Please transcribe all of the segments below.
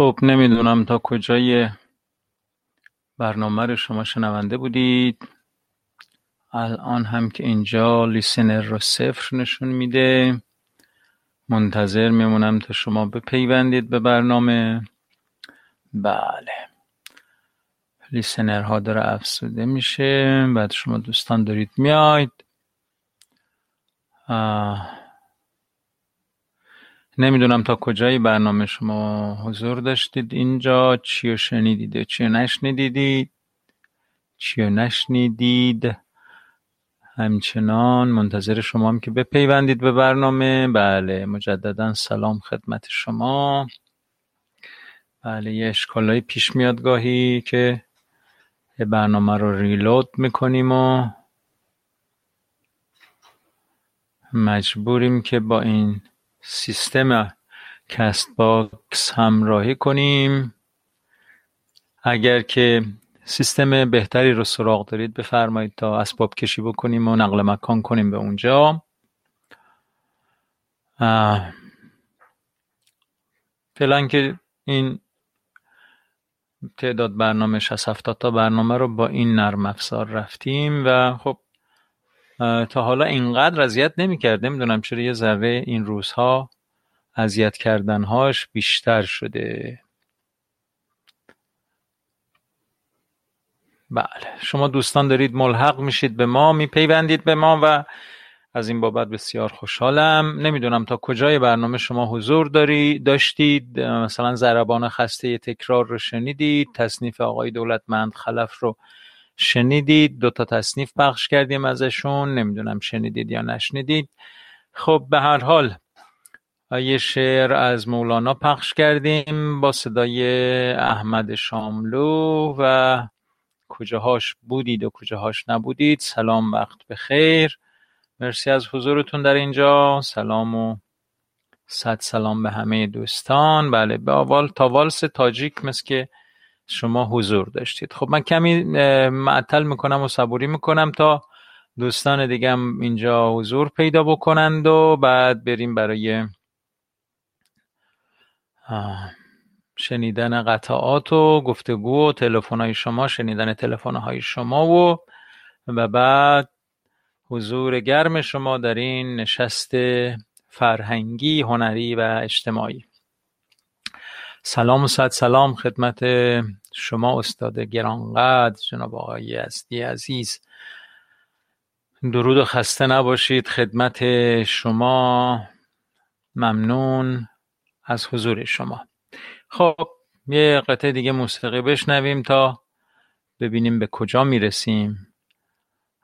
خب نمی‌دونم تا کجای برنامه رو شما شنونده بودید. الان هم که اینجا لیسنر رو صفر نشون میده. منتظر میمونم تا شما بپیوندید به برنامه. بله. لیسنر ها داره افزوده میشه. بعد شما دوستان دارید میاید. نمی‌دونم تا کجای برنامه شما حضور داشتید. اینجا چی رو شنیدید چی رو نشنیدید؟ چی رو نشنیدید؟ همچنان منتظر شما هم که بپیوندید به برنامه. بله مجددا سلام خدمت شما. بله یه اشکالایی پیش میاد گاهی که برنامه رو ریلود می‌کنیم و مجبوریم که با این سیستم CastBox همراهی کنیم. اگر که سیستم بهتری رو سراغ دارید بفرمایید تا اسباب کشی بکنیم و نقل مکان کنیم به اونجا. فعلا که این تعداد برنامه 60 تا برنامه رو با این نرم افزار رفتیم و خب تا حالا اینقدر اذیت نمی‌کرد. نمی‌دونم چرا یه ذره این روزها اذیت کردنهاش بیشتر شده. بله. شما دوستان دارید ملحق میشید به ما میپیوندید به ما و از این بابت بسیار خوشحالم. نمی‌دونم تا کجای برنامه شما حضور داری داشتید؟ مثلا زربان خسته تکرار رو شنیدید؟ تصنیف آقای دولتمند خلف رو شنیدید دو تا تصنیف پخش کردیم ازشون نمی‌دونم شنیدید یا نشنیدید. خب به هر حال یه شعر از مولانا پخش کردیم با صدای احمد شاملو و کجاهاش بودید و کجاهاش نبودید. سلام وقت بخیر مرسی از حضورتون در اینجا. سلام و صد سلام به همه دوستان. بله به آوال تا والس تاجیک مثل که شما حضور داشتید. خب من کمی معطل می‌کنم و صبوری می‌کنم تا دوستان دیگه هم اینجا حضور پیدا بکنند و بعد بریم برای شنیدن قطعات و گفتگو و تلفن های شما شنیدن تلفن های شما و و بعد حضور گرم شما در این نشست فرهنگی هنری و اجتماعی. سلام و صد سلام خدمت شما استاد گرانقدر جناب آقای ازدی عزیز. درود و خسته نباشید. خدمت شما. ممنون از حضور شما. خب یه قطعه دیگه موسیقی بشنویم تا ببینیم به کجا می‌رسیم.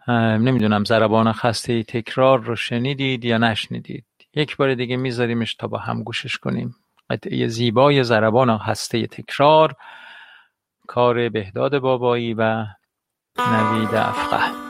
نمی‌دونم زربان خسته تکرار رو شنیدید یا نشنیدید. یک بار دیگه میذاریمش تا با هم گوشش کنیم. قطعه زیبای زربان هسته تکرار. کار بهداد بابایی و نوید افقه.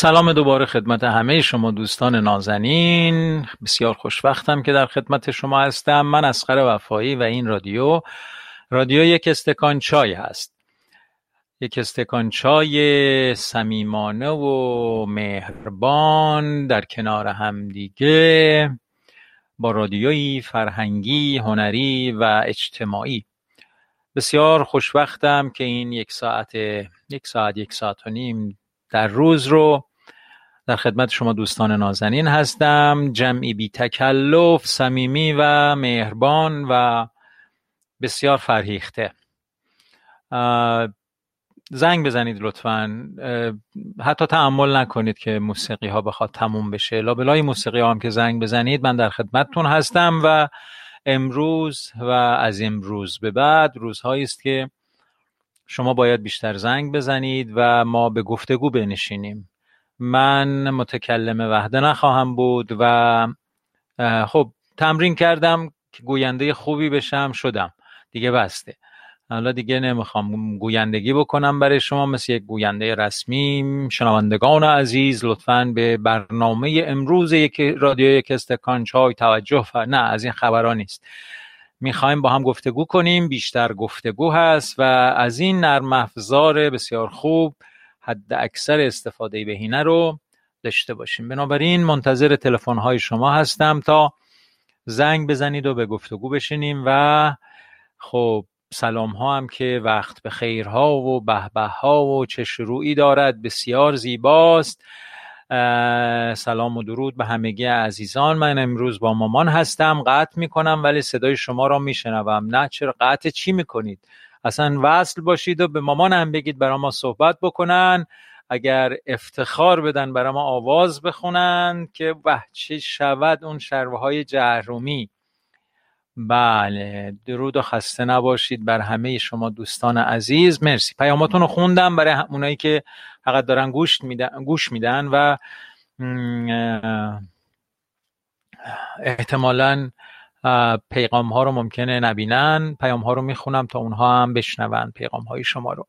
سلام دوباره خدمت همه شما دوستان نازنین. بسیار خوشوقتم که در خدمت شما هستم. من اسخر وفایی و این رادیو. رادیو یک استکان چای هست. یک استکان چای صمیمانه و مهربان در کنار همدیگه با رادیویی فرهنگی هنری و اجتماعی. بسیار خوشوقتم که این یک ساعت یک ساعت یک ساعت و نیم در روز رو در خدمت شما دوستان نازنین هستم. جمعی بی تکلف صمیمی و مهربان و بسیار فرهیخته. زنگ بزنید لطفا. حتی تعمل نکنید که موسیقی ها بخواد تموم بشه. لابلای موسیقی ها هم که زنگ بزنید من در خدمتتون هستم و امروز و از امروز به بعد روزهایی است که شما باید بیشتر زنگ بزنید و ما به گفتگو بنشینیم. من متکلم وحده نخواهم بود و خب تمرین کردم که گوینده خوبی بشم شدم. دیگه بسته. حالا دیگه نمی‌خوام گویندگی بکنم برای شما مثل یک گوینده رسمی. شنوندگان عزیز لطفا به برنامه امروز یک رادیو یک استکان چای توجه فر... نه از این خبرها نیست. می‌خوایم با هم گفتگو کنیم. بیشتر گفتگو هست و از این نرم افزار بسیار خوب حد اکثر استفاده بهینه رو داشته باشیم. بنابراین منتظر تلفن های شما هستم تا زنگ بزنید و به گفتگو بشینیم و خب سلام ها هم که وقت به خیرها و به ها و چه شروعی دارد بسیار زیباست. سلام و درود به همگی عزیزان. من امروز با مامان هستم. قطع می‌کنم ولی صدای شما را میشنوم. نه چرا؟ قطع چی می‌کنید؟ اصلا وصل باشید و به مامان هم بگید برای ما صحبت بکنن. اگر افتخار بدن برای ما آواز بخونن که چه شود اون شروه های جهرومی. بله درود و خسته نباشید بر همه شما دوستان عزیز. مرسی. پیاماتون رو خوندم برای اونایی که فقط دارن گوش میدن, گوش میدن و احتمالا پیغام ها رو ممکنه نبینن پیام ها رو می‌خونم تا اونها هم بشنون پیغام های شما رو.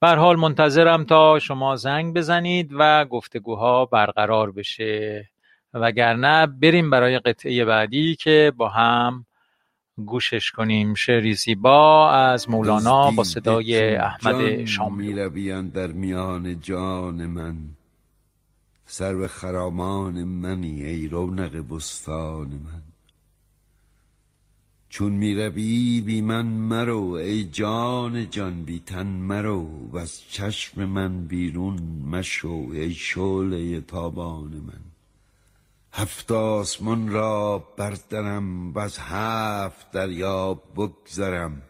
بر حال منتظرم تا شما زنگ بزنید و گفتگوها برقرار بشه. وگرنه بریم برای قطعه بعدی که با هم گوشش کنیم. شعری زیبا از مولانا با صدای احمد شامی در میان جان من؟ سر خرامان منی ای رونق بستان من. چون می‌روی بی من مرو ای جان جان بی تن مرو. و از چشم من بیرون مشو ای شعله تابان من. هفت آسمان را بردرم و از هفت دریا بگذرم.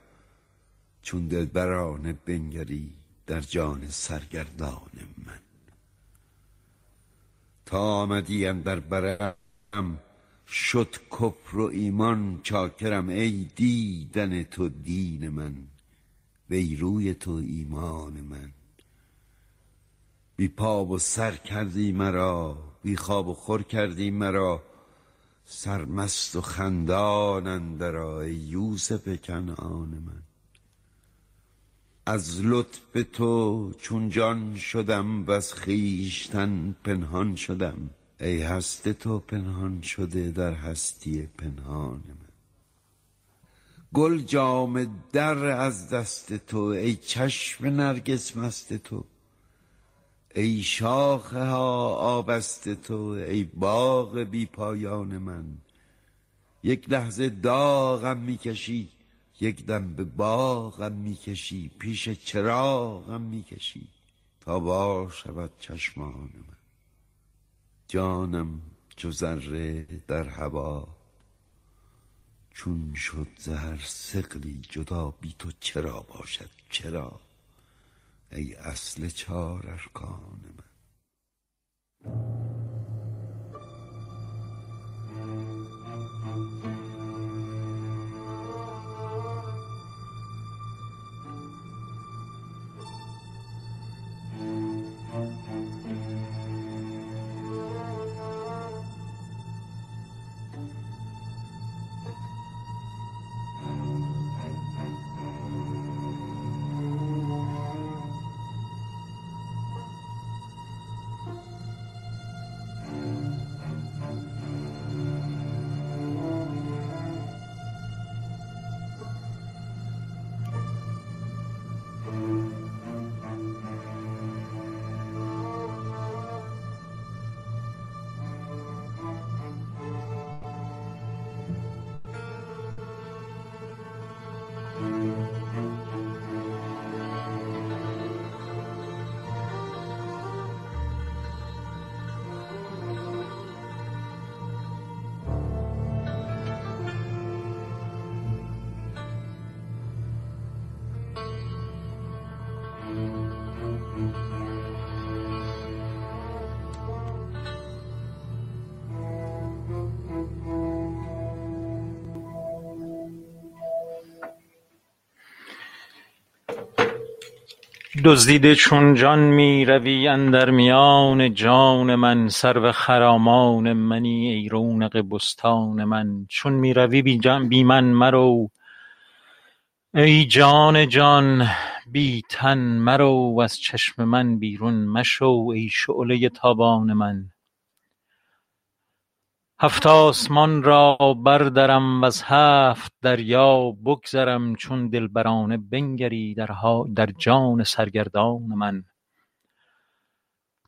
چون دلبرانه بنگری در جان سرگردان من. تا آمدی در برم شد کفر و ایمان چاکرم ای دیدن تو دین من وی روی تو ایمان من. بی پا و سر کردی مرا بی خواب و خور کردی مرا. سرمست و خندان اندر یوسف کنعان من. از لطف تو چون جان شدم و از خیشتن پنهان شدم. ای هست تو پنهان شده در هستی پنهان من. گل جام در از دست تو ای چشم نرگس مست تو. ای شاخه ها آبست تو ای باغ بی پایان من. یک لحظه داغم می‌کشی یک دم به باغم می‌کشی پیش چراغم می‌کشی تا بار شود چشمان من. جانم چو ذره در هوا. چون شد زهر سقلی جدا بی تو چرا باشد؟ چرا؟ ای اصل چار ارکان من. دزدیده چون جان می روی اندر میان جان من سرو خرامان منی ای رونق بستان من. چون می روی بی من مرو. ای جان جان بی تن مرو. از چشم من بیرون مشو ای شعله تابان من. هفت آسمان را بردرم وز هفت دریا بگذرم چون دلبرانه بنگری در جان سرگردان من.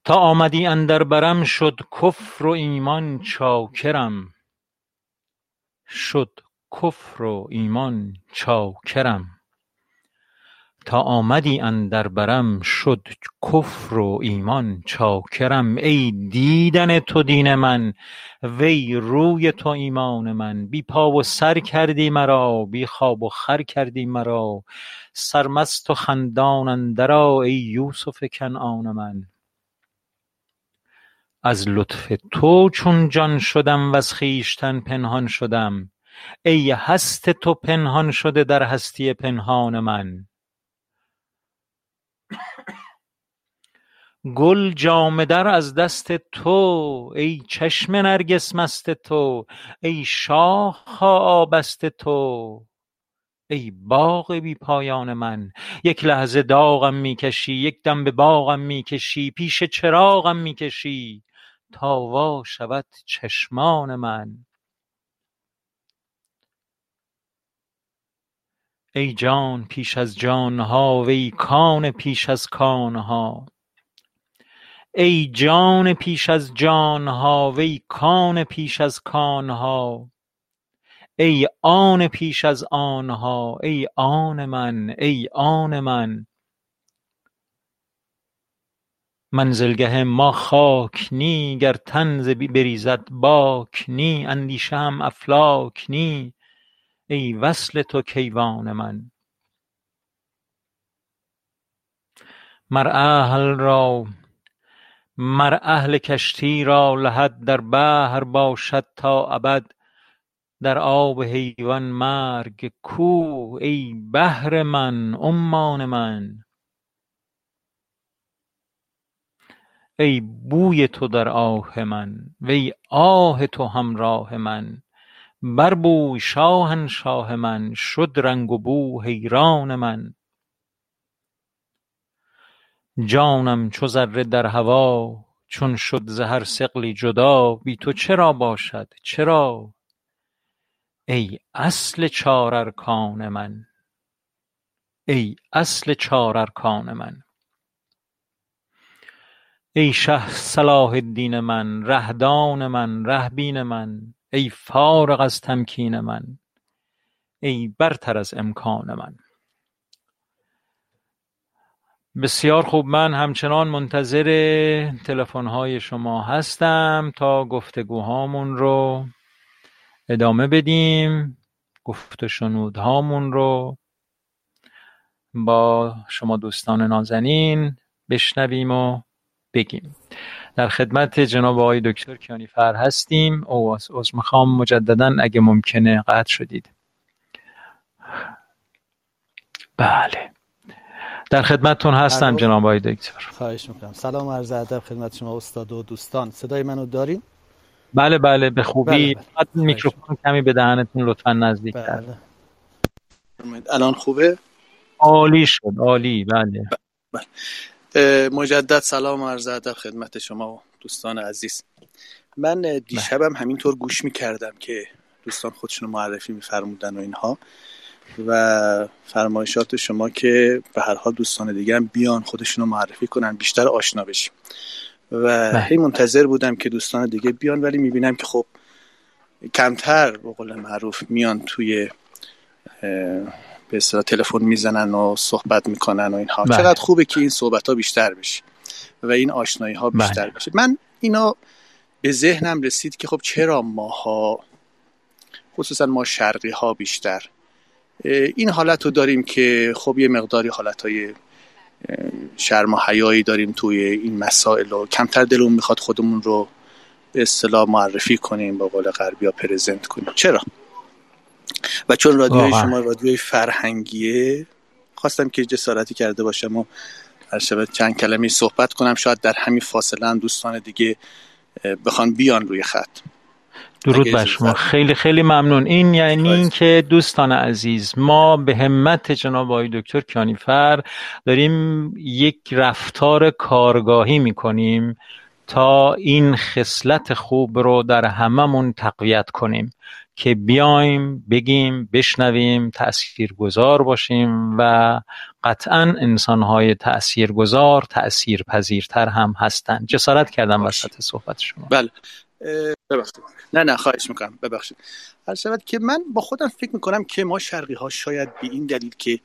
تا آمدی اندر برم شد کفر و ایمان چاکرم. شد کفر و ایمان چاکرم. تا آمدی اندر برم شد کفر و ایمان چاکرم ای دیدن تو دین من وی روی تو ایمان من بی پا و سر کردی مرا بی خواب و خور کردی مرا سرمست و خندان اندر آ ای یوسف کنعان من. از لطف تو چون جان شدم وز خویشتن پنهان شدم ای هست تو پنهان شده در هستی پنهان من. گل جامه در از دست تو ای چشم نرگس مست تو ای شاخ ها آبست تو. ای باغ بی پایان من یک لحظه داغم می کشی یک دم به باغم می کشی پیش چراغم می کشی. تا وا شود چشمان من. ای جان پیش از جان ها وی کان پیش از کان ها ای جان پیش از جان ها وی کان پیش از کان ها ای آن پیش از آن ها ای آن من ای آن من. منزلگه ما خاک نی گر تن ز بریزد باک نی اندیشه ام افلاک نی. ای وصل تو کیوان من. مر اهل کشتی را لحد در بحر باشد تا ابد. در آب حیوان مرگ کو ای بحر من عمان من. ای بوی تو در آه من وی آه تو همراه من. بربوی شاهنشاه من شد رنگ و بو حیران من. جانم چو ذره در هوا چون شد ز هر ثقلی جدا. بی تو چرا باشد؟ چرا؟ ای اصل چار ارکان من ای اصل چار ارکان من. ای شه صلاح الدین من ره دان من ره بین من ای فارغ از تمکین من ای برتر از امکان من. بسیار خوب. من همچنان منتظر تلفن های شما هستم تا گفتگوهامون رو ادامه بدیم گفت و شنودهامون رو با شما دوستان نازنین بشنویم و بگیم. در خدمت جناب آقای دکتر کیانیفر هستیم. او از می‌خوام. مجددا اگه ممکنه قطع شدید. بله. در خدمتتون هستم جناب آقای دکتر. خواهش می‌کنم. سلام عرض ادب خدمت شما استاد و دوستان. صدای منو داریم بله بله به خوبی. بله بله. میکروفون کمی به دهنتون لطفا نزدیک بله. الان خوبه؟ عالی شد عالی. بله, بله. مجدد سلام عرض ادب خدمت شما و دوستان عزیز. من دیشبم همینطور گوش می‌کردم که دوستان خودشون معرفی میفرمودن و اینها. و فرمایشات شما که به هر حال دوستان دیگه هم بیان خودشون رو معرفی کنن بیشتر آشنا بشیم و هی منتظر بودم که دوستان دیگه بیان ولی می‌بینم که خب کمتر به قول معروف میان توی به اصطلاح تلفن می‌زنن و صحبت می‌کنن و اینها بله. چقدر خوبه که این صحبت ها بیشتر بشه و این آشنایی ها بیشتر بله. بشه من اینا به ذهنم رسید که خب چرا ماها خصوصا ما شرقی ها بیشتر این حالت رو داریم که خب یه مقداری حالت های شرم و حیایی داریم توی این مسائل و کمتر دلمون می‌خواد خودمون رو به اصطلاح معرفی کنیم با قول غربی ها پرزنت کنیم. چرا؟ و چون رادیوی شما رادیوی فرهنگیه خواستم که جسارتی کرده باشم و هر چند کلمه صحبت کنم. شاید در همین فاصله هم دوستان دیگه بخوان بیان روی خط. درود بر شما. خیلی خیلی ممنون. این یعنی اینکه دوستان عزیز ما به همت جناب آقای دکتر کیانیفر داریم یک رفتار کارگاهی می‌کنیم تا این خصلت خوب رو در هممون تقویت کنیم که بیایم بگیم بشنویم تاثیرگذار باشیم و قطعا انسانهای تاثیرگذار تاثیرپذیرتر هم هستند. جسارت کردم وسط صحبت شما. بله. ببخشید. نه نه خواهش می‌کنم. ببخشید. هر شود که من با خودم فکر می‌کنم که ما شرقی ها شاید به این دلیل که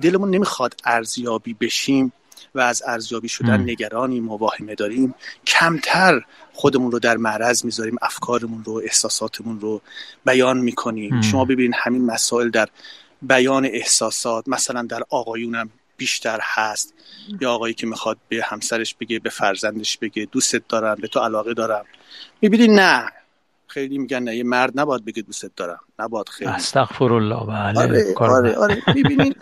دلمون نمی‌خواد ارزیابی بشیم و از ارزیابی شدن نگرانی مواهمه داریم کمتر خودمون رو در معرض می‌ذاریم افکارمون رو احساساتمون رو بیان می‌کنیم. شما ببینید همین مسائل در بیان احساسات مثلا در آقایونم بیشتر هست. یا آقایی که می‌خواد به همسرش بگه به فرزندش بگه دوستت دارم به تو علاقه دارم می‌بینی نه. خیلی میگن نه. یه مرد نباید بگه دوستت دارم. نباید خیلی. استغفر الله بله. آره آره, آره. می‌بینین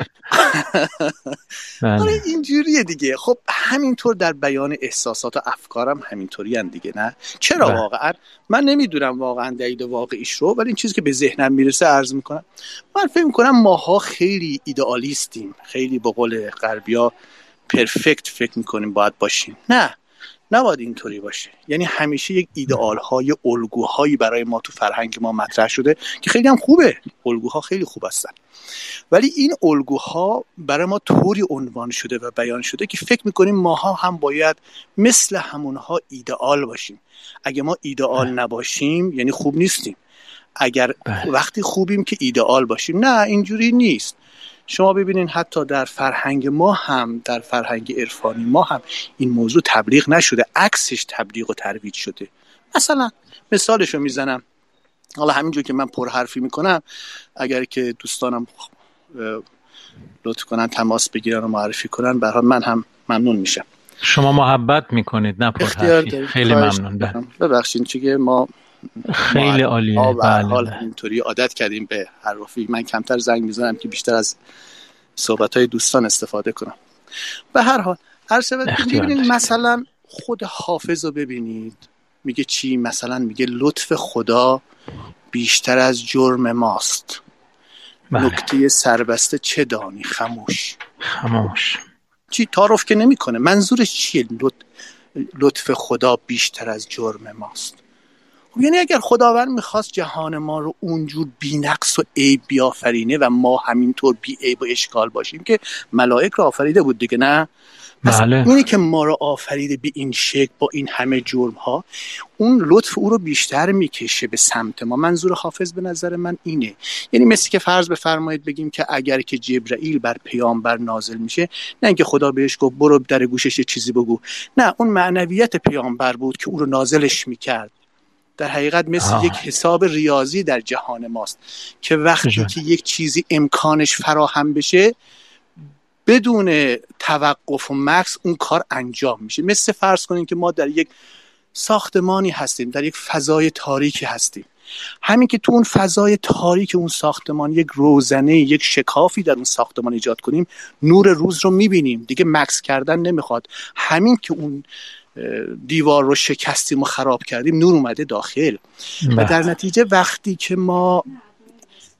بله. آره اینجوریه دیگه. خب همینطور در بیان احساسات و افکارم همینطوری هم دیگه نه؟ چرا بله. واقعا؟ من نمی‌دونم واقعا دلیل واقعیش رو ولی این چیزی که به ذهنم می‌رسه عرض می‌کنم. من فکر می‌کنم ماها خیلی ایدئالیستیم. خیلی به قول غربیا پرفکت فکر می‌کنیم باید باشیم. نه. نباید اینطوری باشه. یعنی همیشه یک ایدئال های الگوهایی برای ما تو فرهنگ ما مطرح شده که خیلی هم خوبه. الگوها خیلی خوب هستن. ولی این الگوها برای ما طوری عنوان شده و بیان شده که فکر می‌کنیم ماها هم باید مثل همونها ایدئال باشیم. اگه ما ایدئال بله. نباشیم یعنی خوب نیستیم. اگر بله. وقتی خوبیم که ایدئال باشیم. نه اینجوری نیست. شما ببینین حتی در فرهنگ ما هم در فرهنگ عرفانی ما هم این موضوع تبلیغ نشده عکسش تبلیغ و ترویج شده. مثلا مثالشو می‌زنم. حالا همینجور که من پرحرفی می‌کنم اگر که دوستانم لطف کنن تماس بگیرن و معرفی کنن برای من هم ممنون میشم. شما محبت می‌کنید نه پرحرفی. خیلی ممنون. بله. ببخشید چون ما خیلی عالیه. بله حال بله. اینطوری عادت کردیم به حرفی. من کمتر زنگ می‌زنم که بیشتر از صحبت های دوستان استفاده کنم. به هر حال هر ببینید مثلا خود حافظ رو ببینید. میگه چی؟ مثلا میگه لطف خدا بیشتر از جرم ماست. بله. نکته سربسته چه دانی؟ خموش خموش چی؟ تعارف که نمی‌کنه. منظورش چیه؟ لطف خدا بیشتر از جرم ماست. خب یعنی اگر خداوند می‌خواست جهان ما رو اونجور بینقص و عیب بیافرینه و ما همینطور بی عیب و اشکال باشیم که ملائک رو آفریده بود دیگه نه؟ بله. اونی که ما رو آفریده به این شکل با این همه جرم ها اون لطف او رو بیشتر می‌کشه به سمت ما. منظور حافظ به نظر من اینه. یعنی مثل که فرض بفرمایید بگیم که اگر که جبرئیل بر پیامبر نازل میشه نه اینکه خدا بهش گفت برو در گوشش یه چیزی بگو. نه اون معنویت پیامبر بود که او رو نازلش می‌کرد. در حقیقت مثل یک حساب ریاضی در جهان ماست که وقتی که یک چیزی امکانش فراهم بشه بدون توقف و مکس اون کار انجام میشه. مثل فرض کنیم که ما در یک ساختمانی هستیم در یک فضای تاریکی هستیم. همین که تو اون فضای تاریک اون ساختمان یک روزنه یک شکافی در اون ساختمان ایجاد کنیم نور روز رو می‌بینیم. دیگه مکس کردن نمی‌خواد. همین که اون دیوار رو شکستیم و خراب کردیم نور اومده داخل. و بله. در نتیجه وقتی که ما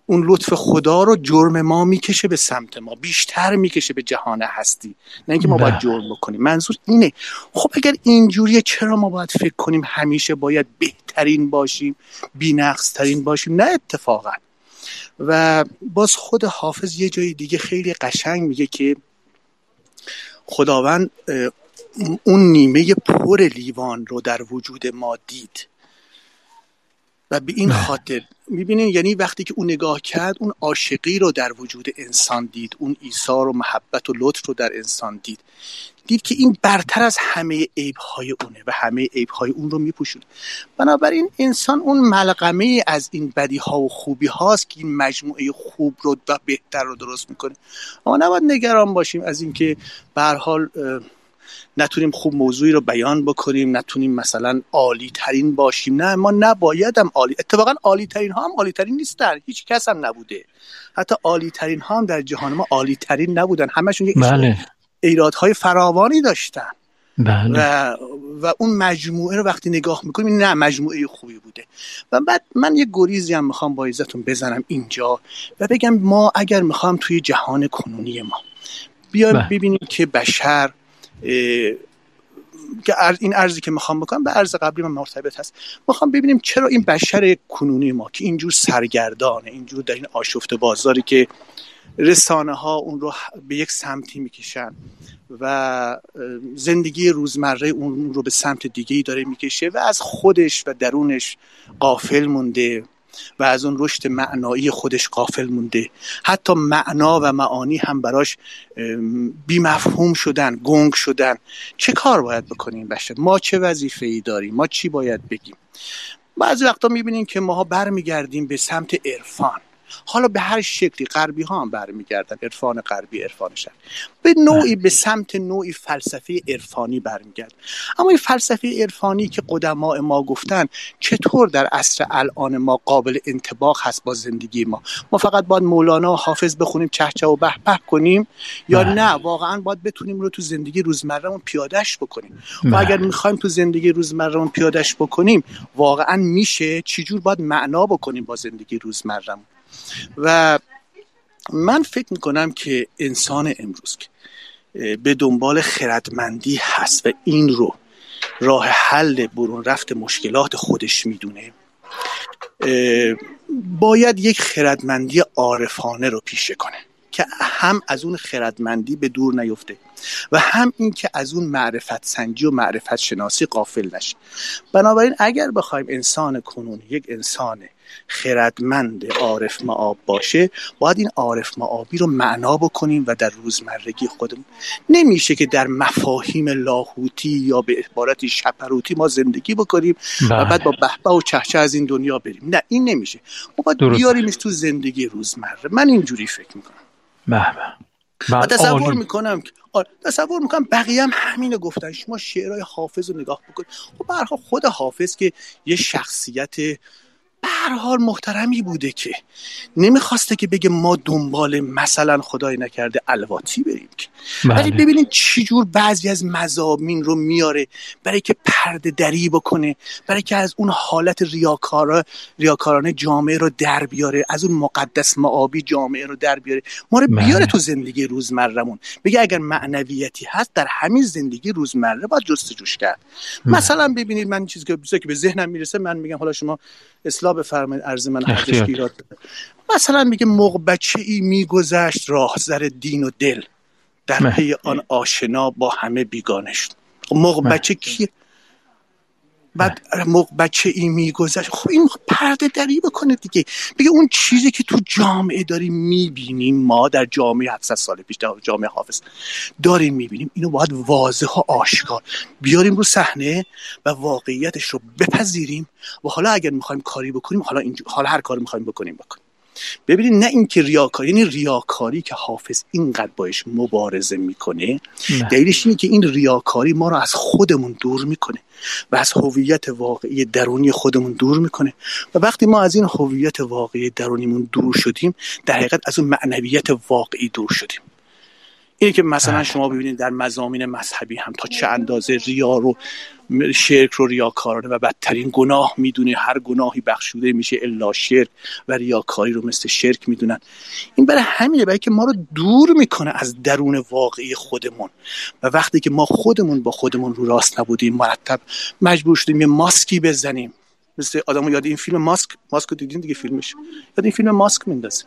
اون لطف خدا رو جرم ما می‌کشه به سمت ما بیشتر می‌کشه به جهان هستی. نه اینکه ما باید بله. جرم بکنیم منظور اینه. خب اگر اینجوریه چرا ما باید فکر کنیم همیشه باید بهترین باشیم بینقص ترین باشیم؟ نه اتفاقا. و باز خود حافظ یه جای دیگه خیلی قشنگ میگه که خداوند اون نیمه پر لیوان رو در وجود ما دید. و به این خاطر می‌بینین یعنی وقتی که اون نگاه کرد اون عاشقی رو در وجود انسان دید. اون ایثار و محبت و لطف رو در انسان دید. دید که این برتر از همه های اونه و همه های اون رو میپوشونه. بنابراین انسان اون ملغمه از این بدی ها و خوبی هاست که این مجموعه خوب رو و بهتر رو درست می‌کنه. اما نباید نگران باشیم از اینکه به حال نتونیم خوب موضوعی رو بیان بکنیم نتونیم مثلا عالی ترین باشیم نه ما نبایدم عالی اتفاقا عالی ترین ها هم عالی ترین نیستن هیچ کس هم نبوده حتی عالی ترین ها هم در جهان ما عالی ترین نبودن همشون یک بله. ایرادهای فراوانی داشتن بله. و, و اون مجموعه رو وقتی نگاه می‌کنیم نه مجموعه خوبی بوده و بعد من یه گریزی هم می‌خوام با عزتون بزنم اینجا و بگم ما اگر می‌خوام توی جهان کنونی ما بیایم بله. ببینیم که بشر که این ارزی که می‌خوام بکنم به ارز قبلی من مرتبط هست. می‌خوام ببینیم چرا این بشر کنونی ما که اینجور سرگردانه اینجور در این آشفت بازاری که رسانه ها اون رو به یک سمتی می‌کشن و زندگی روزمره اون رو به سمت دیگه ای داره می‌کشه و از خودش و درونش قافل مونده. و از اون رشد معنایی خودش قافل مونده. حتی معنا و معانی هم براش بی مفهوم شدن گنگ شدن. چه کار باید بکنیم بشه ما چه وظیفه ای داریم؟ ما چی باید بگیم؟ بعضی وقتا می‌بینیم که ماها برمیگردیم به سمت عرفان. حالا به هر شکلی غربی ها هم برمیگردن عرفان غربی عرفان شرقی به نوعی به سمت نوعی فلسفه عرفانی برمیگرد. اما این فلسفه عرفانی که قدماء ما گفتن چطور در عصر الان ما قابل انتباق هست با زندگی ما؟ ما فقط باید مولانا و حافظ بخونیم چهچه و به به کنیم یا نه؟ واقعا باید بتونیم رو تو زندگی روزمرهمون پیادش بکنیم. و اگر می‌خوایم تو زندگی روزمرهمون پیادش بکنیم واقعا میشه چجور باید معنا بکنیم با زندگی روزمرهمون؟ و من فکر می‌کنم که انسان امروز که به دنبال خردمندی هست و این رو راه حل برون رفت مشکلات خودش می‌دونه باید یک خردمندی عارفانه رو پیشه کنه. که هم از اون خردمندی به دور نیفته و هم این که از اون معرفت سنجی و معرفت شناسی قافل نشه. بنابراین اگر بخوایم انسان کنون یک انسان خردمند عارف معاب باشه باید این عارف معابی رو معنا بکنیم و در روزمرگی خودمون. نمیشه که در مفاهیم لاهوتی یا به عبارتی شپروتی ما زندگی بکنیم بله. و بعد با بهبه و چهچه از این دنیا بریم. نه این نمیشه. ما باید بیاریمش تو زندگی روزمره. من اینجوری فکر می‌کنم. و تصور می‌کنم تصور می‌کنم بقیه هم همینو گفتن. شما شعرهای حافظ رو نگاه بکنید. خب خود حافظ که یه شخصیت به هر حال محترمی بوده که نمی‌خواسته که بگه ما دنبال مثلا خدای نکرده الواتی بریم که ولی بله. ببینید چجور بعضی از مزامین رو میاره برای که پرده دری بکنه برای که از اون حالت ریاکارا ریاکارانه جامعه رو در بیاره از اون مقدس معابی جامعه رو در بیاره ما رو بیاره بله. تو زندگی روزمرهمون بگه اگر معنویتی هست در همین زندگی روزمره باید جستجوش کرد بله. مثلا ببینید من چیزی که به ذهنم می‌رسه من میگم حالا شما اصلاح بفرمایید عرض من حدش ایراد مثلا میگه موقع بچه ای میگذشت راهزر دین و دل. در پی آن آشنا با همه بیگانه شد. خب موقع بچه کی بعد موقع بچه ای میگذشت. خب این پرده دری بکنه دیگه. بگه اون چیزی که تو جامعه داریم می‌بینیم ما در جامعه 700 سال پیش در جامعه حافظ داریم می‌بینیم اینو باید واضح و آشکار بیاریم رو صحنه و واقعیتش رو بپذیریم و حالا اگر می‌خوایم کاری بکنیم حالا, حالا هر کاری می‌خوایم بکنیم بکنیم ببینید نه اینکه ریاکاری یعنی ریاکاری که حافظ اینقدر باش مبارزه می‌کنه دلیلش اینه که این ریاکاری ما رو از خودمون دور می‌کنه و از هویت واقعی درونی خودمون دور می‌کنه و وقتی ما از این هویت واقعی درونیمون دور شدیم در حقیقت از اون معنویت واقعی دور شدیم اینه که مثلا بله. شما ببینید در مزامین مذهبی هم تا چه اندازه ریا رو شرک رو ریاکارانه و بدترین گناه می‌دونه. هر گناهی بخشوده میشه الا شرک و ریاکاری رو مثل شرک می‌دونن. این برای همینه برای که ما رو دور می‌کنه از درون واقعی خودمون. و وقتی که ما خودمون با خودمون رو راست نبودیم مرتب مجبور شدیم یه ماسکی بزنیم. مثل آدم یاد این فیلم ماسک ماسک دیدین دیگه فیلمش. یاد این فیلم ماسک میندازه.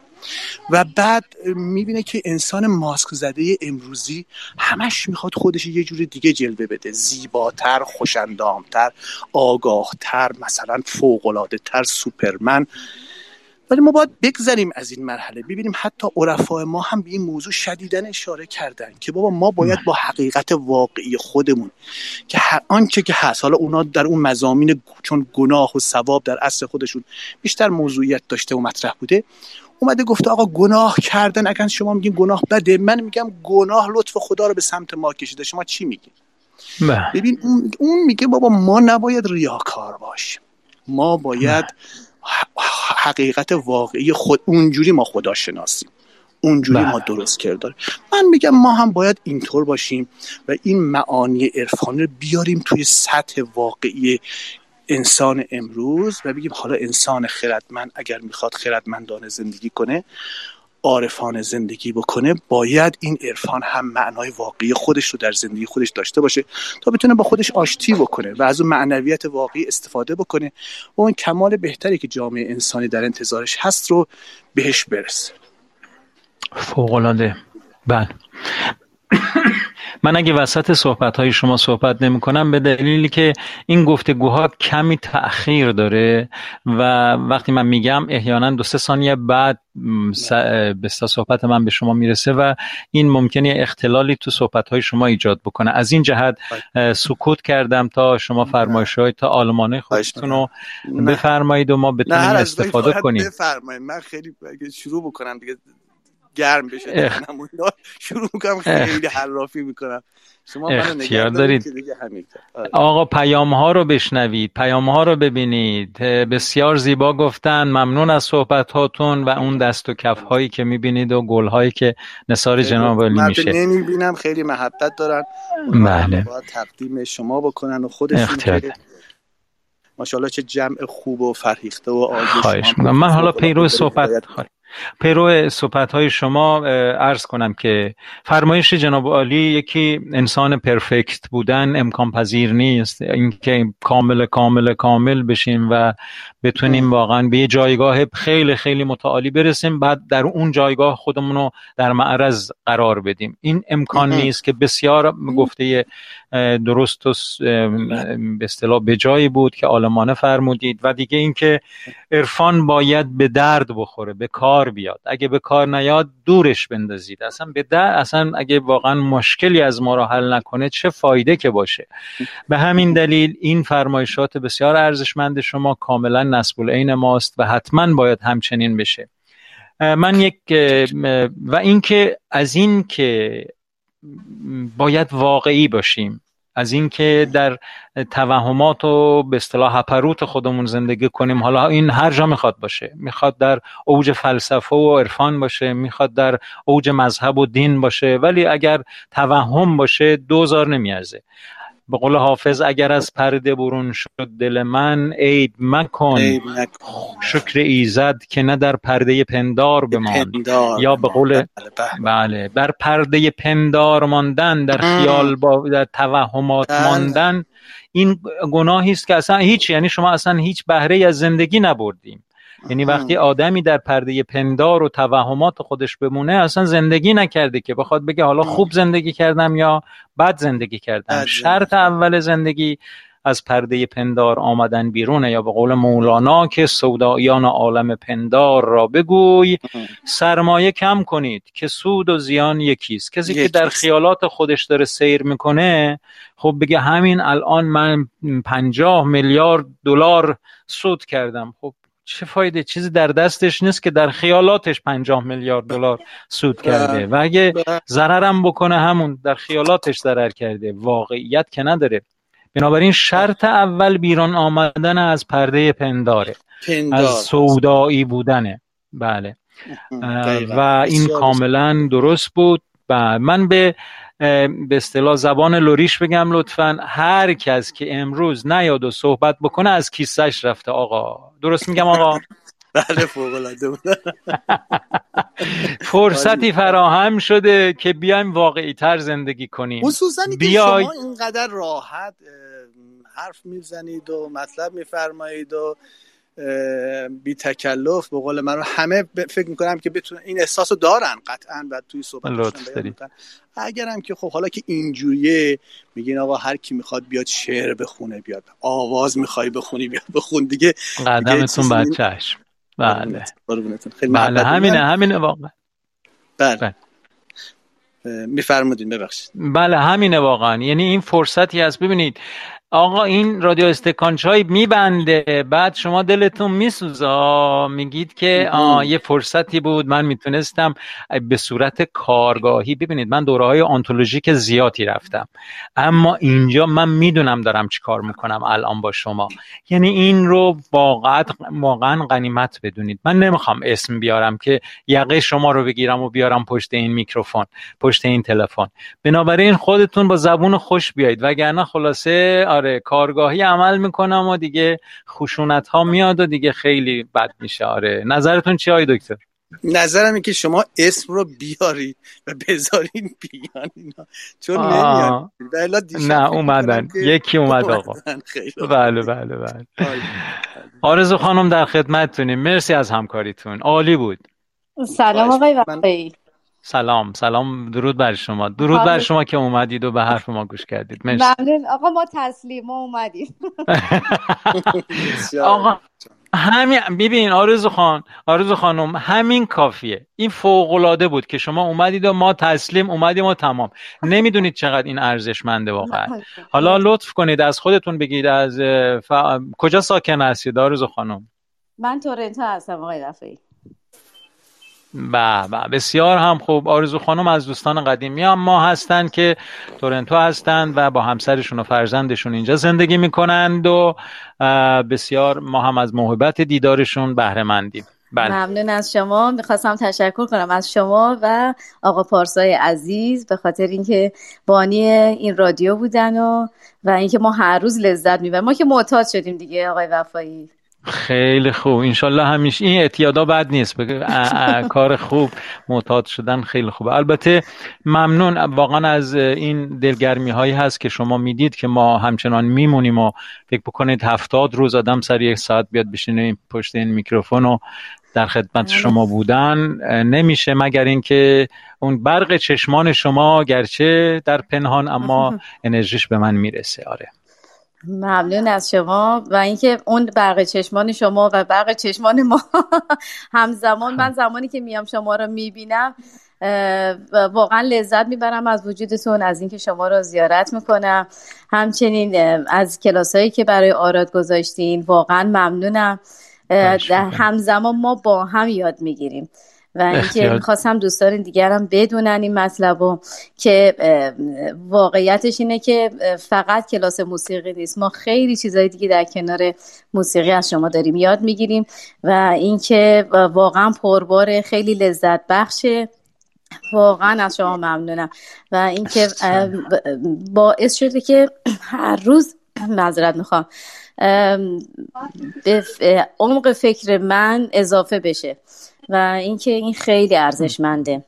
و بعد می‌بینه که انسان ماسک زده امروزی همش می‌خواد خودش یه جور دیگه جلوه بده. زیباتر خوشندامتر آگاهتر مثلا فوقلاده تر سوپرمن. ولی ما باید بگذریم از این مرحله. ببینیم حتی عرفای ما هم به این موضوع شدیدن اشاره کردن که بابا ما باید با حقیقت واقعی خودمون که آنچه که هست. حالا اونا در اون مزامین چون گناه و ثواب در اصل خودشون بیشتر موضوعیت داشته و مطرح بوده اومده گفته آقا گناه کردن. اگر شما میگین گناه بده من میگم گناه لطف خدا رو به سمت ما کشیده. شما چی میگین؟ بله. ببین اون میگه بابا ما نباید ریاکار باشیم. ما باید حقیقت واقعی خود اونجوری ما خدا شناسیم اونجوری بله. ما درست کرده من میگم ما هم باید اینطور باشیم و این معانی عرفانی رو بیاریم توی سطح واقعی انسان امروز و بگیم حالا انسان خردمند اگر می‌خواد خردمندانه زندگی کنه عارفانه زندگی بکنه باید این عرفان هم معنای واقعی خودش رو در زندگی خودش داشته باشه تا بتونه با خودش آشتی بکنه و از اون معنویت واقعی استفاده بکنه و اون کمال بهتری که جامعه انسانی در انتظارش هست رو بهش برسه. فوقلاده بله. من اگه وسط صحبت های شما صحبت نمی کنم به دلیلی که این گفتگوها کمی تأخیر داره و وقتی من میگم احیانا دو سه ثانیه بعد به صحبت من به شما می‌رسه و این ممکنه اختلالی تو صحبت های شما ایجاد بکنه. از این جهت سکوت کردم تا شما فرمایش های تا آلمانه خودتون رو بفرمایید و ما بتونیم استفاده کنیم. بفرمایید. من خیلی شروع بکنم دیگه گرم بشه شروع می‌کنم خیلی حرافی می‌کنم. شما اختیار دارید آره. آقا پیام ها رو بشنوید. پیام ها رو ببینید. بسیار زیبا گفتن. ممنون از صحبت هاتون و اون دست و کف هایی که می‌بینید و گل هایی که نصار جناب علی میشه. نمی‌بینم. خیلی محبت دارن. بله. باید تقدیم شما بکنن و خودشون که ماشاءالله چه جمع خوب و فرهیخته و آگوش من حالا پیرو صحبت پیرو صحبت های شما عرض کنم که فرمایش جناب عالی یکی انسان پرفکت بودن امکان پذیر نیست. اینکه کامل کامل کامل بشیم و بتونیم واقعا به یه جایگاه خیلی خیلی متعالی برسیم بعد در اون جایگاه خودمون رو در معرض قرار بدیم. این امکان نیست که بسیار گفته درست و به اصطلاح به جایی بود که آلمانه فرمودید. و دیگه اینکه عرفان باید به درد بخوره به کار بیاد. اگه به کار نیاد دورش بندازید. اصلا به در اصلا اگه واقعا مشکلی از ما رو حل نکنه چه فایده که باشه؟ به همین دلیل این فرمایشات بسیار ارزشمند شما کاملا نسب العین ماست و حتما باید همچنین بشه. من یک و اینکه از این که باید واقعی باشیم. از اینکه در توهمات و به اصطلاح هپروت خودمون زندگی کنیم. حالا این هر جا می‌خواد باشه. می‌خواد در اوج فلسفه و عرفان باشه. می‌خواد در اوج مذهب و دین باشه. ولی اگر توهم باشه دوزار نمیارزه. به قول حافظ اگر از پرده برون شد دل من عید مکن. شکر ایزد که نه در پرده پندار بماند. یا به قول بله, بله بر پرده پندار ماندن در خیال با در توهمات بله. ماندن. این گناهی است که اصلا هیچ یعنی شما اصلا هیچ بهره از زندگی نبردیم. یعنی وقتی آدمی در پرده پندار و توهمات خودش بمونه اصلا زندگی نکرده که بخواد بگه حالا خوب زندگی کردم یا بد زندگی کردم. شرط اول زندگی از پرده پندار آمدن بیرونه یا به قول مولانا که سودایان عالم پندار را بگوی سرمایه کم کنید که سود و زیان یکیست. کسی که در خیالات خودش داره سیر می‌کنه خب بگه همین الان من پنجاه میلیارد دلار سود کردم. خب چه فایده؟ چیزی در دستش نیست که در خیالاتش پنجاه میلیارد دلار سود کرده. و اگه ضررم بکنه همون در خیالاتش ضرر کرده. واقعیت که نداره. بنابراین شرط اول بیرون آمدن از پرده پنداره. از سودایی بودنه. بله. و این کاملا درست بود. و من به به اصطلاح زبان لوریش بگم لطفا. هر کس که امروز نیاد و صحبت بکنه از کیسش رفته. آقا درست میگم آقا؟ بله فوق فرصتی فراهم شده که بیایم واقعی تر زندگی کنیم. خصوصا بیای... شما اینقدر راحت حرف می‌زنید و مطلب میفرمایید و بی تکلف به قول من همه فکر می‌کنم که بتونن این احساس رو دارن قطعا و توی صحبت اگرم که خب حالا که اینجوریه میگین آقا هر کی می‌خواد بیاد شعر بخونه بیاد آواز می‌خوای بخونی بیاد بخون. دیگه قدمتون بچهش بله. بله همینه همینه واقعا. بله, بله. میفرمودین ببخشید. بله همینه واقعا. یعنی این فرصتی هست. ببینید آقا این رادیو استکانچای میبنده. بعد شما دلتون میسوزه. میگید که آه یه فرصتی بود. من می‌تونستم به صورت کارگاهی ببینید من دوره های آنتولوژیک زیادی رفتم. اما اینجا من می‌دونم دارم چی کار می‌کنم الان با شما. یعنی این رو واقعا واقعا غنیمت بدونید. من نمی‌خوام اسم بیارم که یقه شما رو بگیرم و بیارم پشت این میکروفون پشت این تلفن. بنابراین خودتون با زبون خوش بیایید. وگرنه خلاصه آره کارگاهی عمل می‌کنم و دیگه خشونت ها میاد و دیگه خیلی بد میشه. آره. نظرتون چی های دکتر؟ نظرم که شما اسم رو بیاری و بذارین بیان اینا. چون نمیان نه اومدن. یکی اومد آقا. بله بله بله. آرزو خانم در خدمتتونیم. مرسی از همکاریتون. عالی بود. سلام آقای وقتی سلام سلام درود بر شما. درود بر شما که اومدید و به حرف ما گوش کردید. مرسی. ممنون آقا ما تسلیم ما اومدیم. آقا همین ببین آرزو خان آرزو خانم همین کافیه. این فوق العاده بود که شما اومدید و ما تسلیم اومدیم و تمام. نمی‌دونید چقدر این ارزشمنده واقعا. حالا لطف کنید از خودتون بگید از ف... کجا ساکن هستید آرزو خانم؟ من تورنتو هستم آقای رفعی با با بسیار هم خوب. آرزو خانم از دوستان قدیمی هم ما هستند که تورنتو هستند و با همسرشون و فرزندشون اینجا زندگی می‌کنند و بسیار ما هم از محبت دیدارشون بهره مندیم بله. ممنون از شما. می‌خواستم تشکر کنم از شما و آقا پارسای عزیز به خاطر اینکه بانی این رادیو بودن و و اینکه ما هر روز لذت می‌بریم. ما که معتاد شدیم دیگه آقای وفایی. خیلی خوب. انشالله همیشه این اعتیادا بد نیست. کار خوب معتاد شدن خیلی خوبه. البته ممنون. واقعا از این دلگرمی هایی هست که شما می‌دید که ما همچنان میمونیم و فکر بکنید هفتاد روز آدم سر یک ساعت بیاد بشینه پشت این میکروفون و در خدمت بله. شما بودن. نمیشه مگر اینکه اون برق چشمان شما گرچه در پنهان اما انرژیش به من می‌رسه. آره. ممنون از شما و اینکه اون برق چشمان شما و برق چشمان ما همزمان من زمانی که میام شما رو می‌بینم واقعا لذت می‌برم از وجودتون از اینکه شما رو زیارت می‌کنم. همچنین از کلاسایی که برای آراد گذاشتین واقعا ممنونم. همزمان ما با هم یاد می‌گیریم. و اینکه می‌خواستم دوستان دیگرم بدونن این مطلب و که واقعیتش اینه که فقط کلاس موسیقی نیست. ما خیلی چیزهای دیگه در کنار موسیقی از شما داریم یاد می‌گیریم و اینکه واقعا پربار خیلی لذت بخشه. واقعا از شما ممنونم. و اینکه باعث شده که هر روز معذرت می‌خوام. به عمق فکر من اضافه بشه. و اینکه این خیلی ارزشمنده.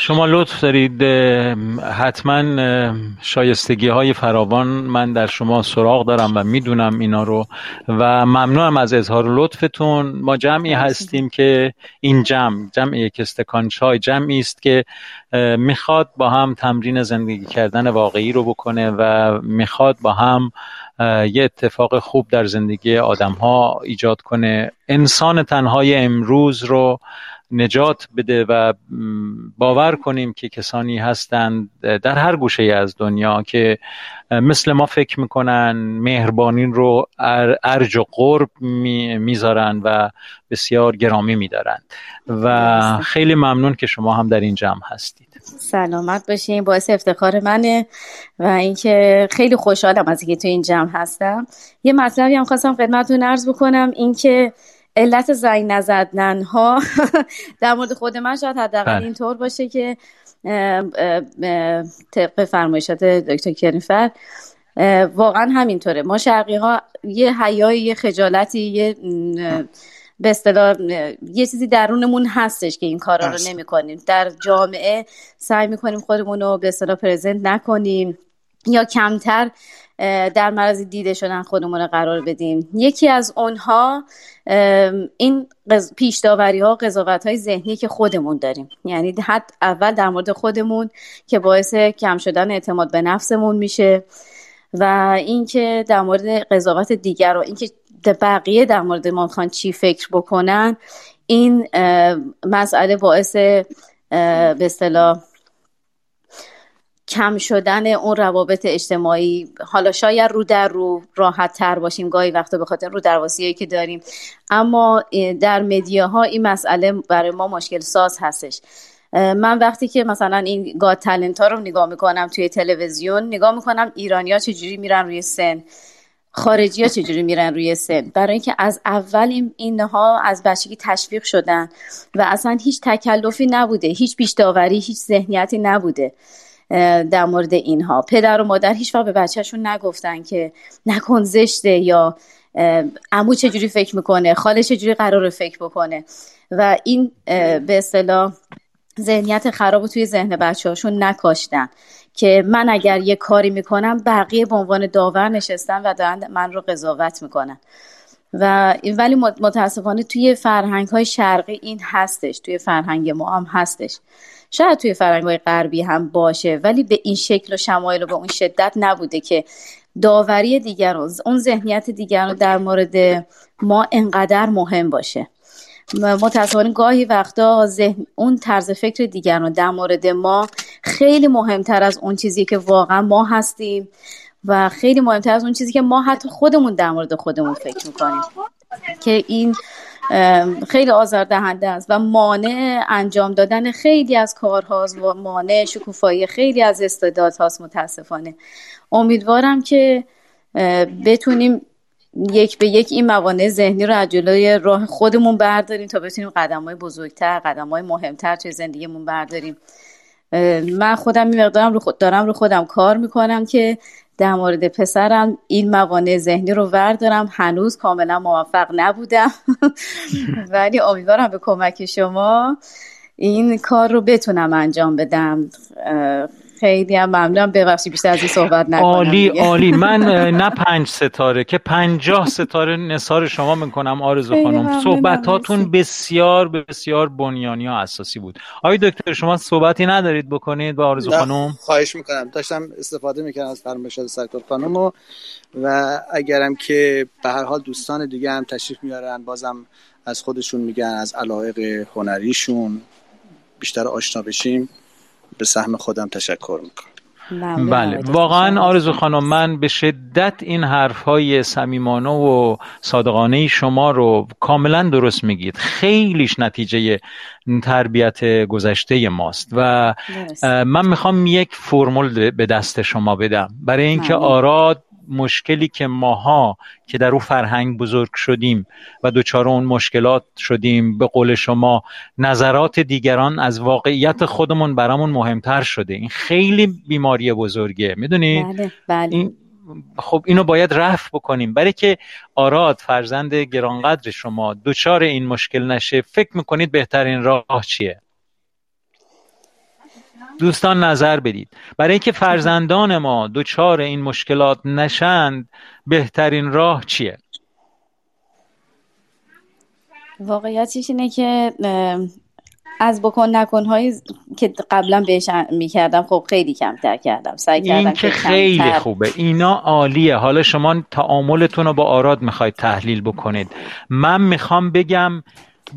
شما لطف دارید حتما شایستگی های فراوان من در شما سراغ دارم و می‌دونم اینا رو و ممنونم از اظهار لطفتون. ما جمعی هستیم که این جمع جمع یک استکان چای جمعی است که می‌خواد با هم تمرین زندگی کردن واقعی رو بکنه و می‌خواد با هم یه اتفاق خوب در زندگی آدم ها ایجاد کنه. انسان تنهای امروز رو نجات بده و باور کنیم که کسانی هستند در هر گوشه از دنیا که مثل ما فکر می‌کنن مهربانی رو ارج و قرب می‌ذارن و بسیار گرامی میدارن و خیلی ممنون که شما هم در این جمع هستید. سلامت باشین. باعث افتخار منه و اینکه خیلی خوشحالم از اینکه تو این جمع هستم. یه مطلبی هم خواستم خدمتتون عرض بکنم اینکه علت زنگ نزدن ها در مورد خود من شاید حداقل بله. اینطور باشه که طبق فرمایشات دکتر کریفر واقعا همینطوره. ما شرقی ها یه حیای یه خجالتی یه به اصطلاح یه چیزی درونمون هستش که این کارا رو نمی کنیم در جامعه سعی می‌کنیم خودمون رو به اصطلاح پرزنت نکنیم یا کمتر در معرض دیده شدن خودمون رو قرار بدیم. یکی از اونها این پیش داوری ها قضاوت های ذهنی که خودمون داریم. یعنی حد اول در مورد خودمون که باعث کم شدن اعتماد به نفسمون میشه و اینکه در مورد قضاوت دیگر و اینکه بقیه در مورد ما خان چی فکر بکنن این مسئله باعث به اصطلاح کم شدن اون روابط اجتماعی. حالا شاید رو در رو راحت تر باشیم گاهی وقتا به خاطر رو درواسی که داریم. اما در مدیاها این مسئله برای ما مشکل ساز هستش. من وقتی که مثلا این گاد تلنت ها رو نگاه می‌کنم توی تلویزیون نگاه می‌کنم ایرانیا چجوری میرن روی سن خارجی ها چجوری میرن روی سن. برای اینکه از اول این اینها از بچگی تشویق شدن و اصلا هیچ تکلفی نبوده هیچ پیش هیچ ذهنیتی نبوده. در مورد اینها. پدر و مادر هیچ به بچهشون نگفتن که نکن زشته یا عمو چجوری فکر می‌کنه خاله چجوری قرار فکر بکنه. و این به اصطلاح ذهنیت خراب توی ذهن بچه هاشون نکاشتن که من اگر یه کاری می‌کنم بقیه به عنوان داور نشستن و دارن من رو قضاوت می‌کنن. و ولی متاسفانه توی فرهنگ های شرقی این هستش توی فرهنگ ما هم هستش. شاید توی فرهنگ های غربی هم باشه ولی به این شکل و شمایل و به اون شدت نبوده که داوری دیگران اون ذهنیت دیگران در مورد ما انقدر مهم باشه. متاسفانه گاهی وقتا ذهن اون طرز فکر دیگران در مورد ما خیلی مهمتر از اون چیزی که واقعا ما هستیم و خیلی مهمتر از اون چیزی که ما حتی خودمون در مورد خودمون فکر می‌کنیم. که این خیلی آزاردهنده است و مانع انجام دادن خیلی از کارهاست و مانع شکوفایی خیلی از استعدادهاست متاسفانه. امیدوارم که بتونیم یک به یک این موانع ذهنی رو از جلوی راه خودمون برداریم تا بتونیم قدم های بزرگتر قدم های مهمتر توی زندگیمون برداریم. من خودم این مقدارم رو خود دارم رو خودم کار می‌کنم که در مورد پسرم این موانع ذهنی رو وردارم. هنوز کاملا موفق نبودم. ولی امیدوارم به کمک شما این کار رو بتونم انجام بدم. خیلی هم ممنونم. ببخشید بیشتر از این صحبت نکنم عالی عالی. من نه پنج ستاره که پنجاه ستاره نصار شما می‌کنم آرزو خانم. صحبتاتون بسیار بسیار بنیانی ها اساسی بود. آقای دکتر شما صحبتی ندارید بکنید با آرزو خانم؟ خواهش می‌کنم. داشتم استفاده می‌کنم از فرمایشات سرکار خانم و, و اگرم که به هر حال دوستان دیگه هم تشریف میارن بازم از خودشون میگن از علایق هنریشون بیشتر آشنا بشیم. به سهم خودم تشکر می‌کنم. بله. واقعا آرزو خانم من به شدت این حرف های سمیمانه و صادقانه شما رو کاملا درست میگید. خیلیش نتیجه تربیت گذشته ماست و من می‌خوام یک فرمول به دست شما بدم. برای اینکه. آراد مشکلی که ماها که در او فرهنگ بزرگ شدیم و دوچار اون مشکلات شدیم به قول شما نظرات دیگران از واقعیت خودمون برامون مهمتر شده. این خیلی بیماری بزرگه می‌دونید بله، بله. این خب اینو باید رفع بکنیم. برای که آراد فرزند گرانقدر شما دوچار این مشکل نشه فکر می‌کنید بهترین راه چیه؟ دوستان نظر بدید. برای اینکه فرزندان ما دچار این مشکلات نشند بهترین راه چیه؟ واقعیتش اینه که از بکن نکن هایی که قبلا بهش می‌کردم خب خیلی کمتر کردم. سعی کردم این که خیلی خوبه. اینا عالیه. حالا شما تعاملتون رو با آراد می‌خواید تحلیل بکنید. من می‌خوام بگم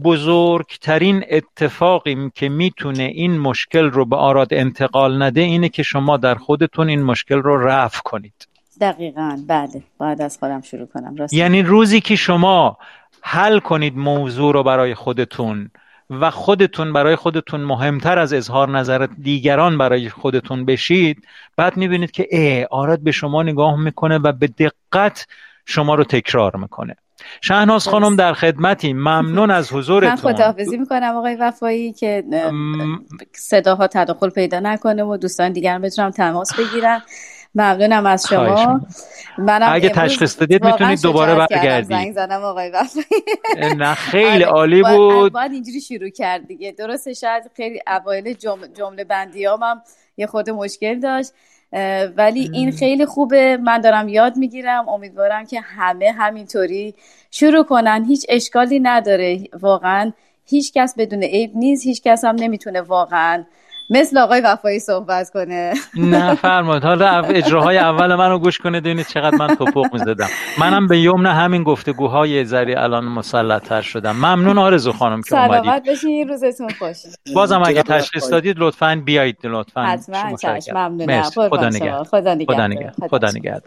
بزرگترین اتفاقی که می‌تونه این مشکل رو به آراد انتقال نده اینه که شما در خودتون این مشکل رو رفع کنید. دقیقا. بله باید از خودم شروع کنم. یعنی روزی که شما حل کنید موضوع رو برای خودتون و خودتون برای خودتون مهمتر از اظهار نظر دیگران برای خودتون بشید بعد می‌بینید که ای آراد به شما نگاه می‌کنه و به دقت شما رو تکرار می‌کنه. شهناز خانم در خدمتی ممنون از حضورتون. من خداحافظی می‌کنم آقای وفایی که صداها تداخل پیدا نکنه و دوستان دیگر بتونم تماس بگیرم ممنونم از شما. منم اگه تشخیص دادید می‌تونید دوباره برگردید. زنگ زدم آقای نه خیلی آره، عالی بود. باید اینجوری شروع کرد دیگه. درسته شاید خیلی اوایل جمله بندی هم یه خود مشکل داشت. ولی این خیلی خوبه. من دارم یاد می‌گیرم. امیدوارم که همه همینطوری شروع کنن. هیچ اشکالی نداره. واقعا هیچ کس بدون عیب نیست. هیچ کس هم نمی‌تونه واقعا مثل آقای وفایی صحبت کنه. نه فرمایید. حالا اجراهای اول منو گوش کنه ببینید چقدر من توپق می‌زدم. منم به یمن همین گفتگوهای ذری الان مسلطتر شدم. ممنون آرزو خانم که اومدید. سلامت باشین روزتون خوش. بازم اگه تشخیص دادید لطفا بیایید لطفا حتما ممنونم. خدا نگهدار. خدا نگهدار. خدا نگهدار.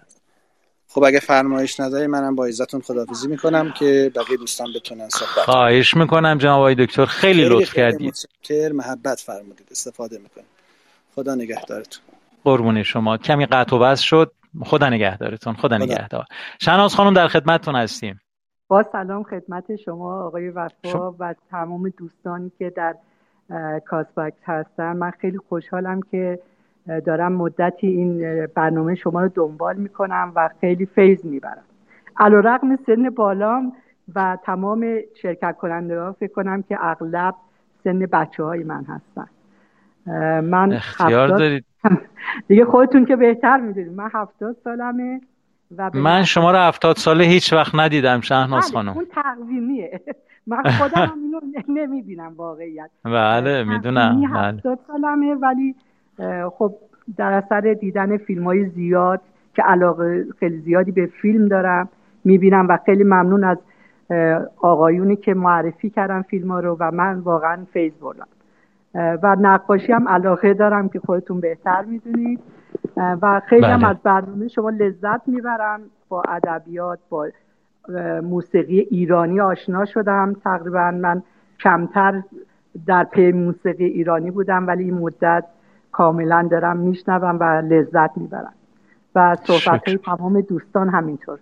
خب اگه فرمایش نداری منم با عزتون خداحافظی می‌کنم که بقیه دوستان بتونن صحبت کنن. خواهش می‌کنم جناب آقای دکتر خیلی لطف خیلی کردید متشکر محبت فرمودید. استفاده می‌کنیم خدا نگهدارتون. قربون شما. کمی قطع و وصل شد. خدا نگهدارتون. خدا خدا. نگهدار. شناز خانم در خدمتتون هستیم. با سلام خدمت شما آقای شما. وفا و تمام دوستانی که در اه، کاسباکس هستن. من خیلی خوشحالم که دارم مدتی این برنامه شما رو دنبال می‌کنم و خیلی فیض می‌برم. علا رقم سن بالام و تمام شرکت کننده ها فکر کنم که اغلب سن بچه های من هستن. من اختیار هفتاد- دارید. دیگه خودتون که بهتر می‌دونید. من هفتاد سالمه و من شما رو هفتاد ساله هیچ وقت ندیدم شهناز بله، خانم. اون تقویمیه. من خودم اینو نمی‌بینم واقعیت. بله می‌دونم بله. هفتاد سالمه ولی خب در اثر دیدن فیلم های زیاد که علاقه خیلی زیادی به فیلم دارم می‌بینم و خیلی ممنون از آقایونی که معرفی کردن فیلم ها رو و من واقعا فیض بردم. و نقاشی هم علاقه دارم که خودتون بهتر می‌دونید. و خیلی هم بله. از برنامه شما لذت می‌برم با ادبیات با موسیقی ایرانی آشنا شدم. تقریبا من کمتر در پی موسیقی ایرانی بودم ولی این مدت کاملا دارم میشنوم و لذت می‌برم. و صحبت های تمام دوستان همینطور.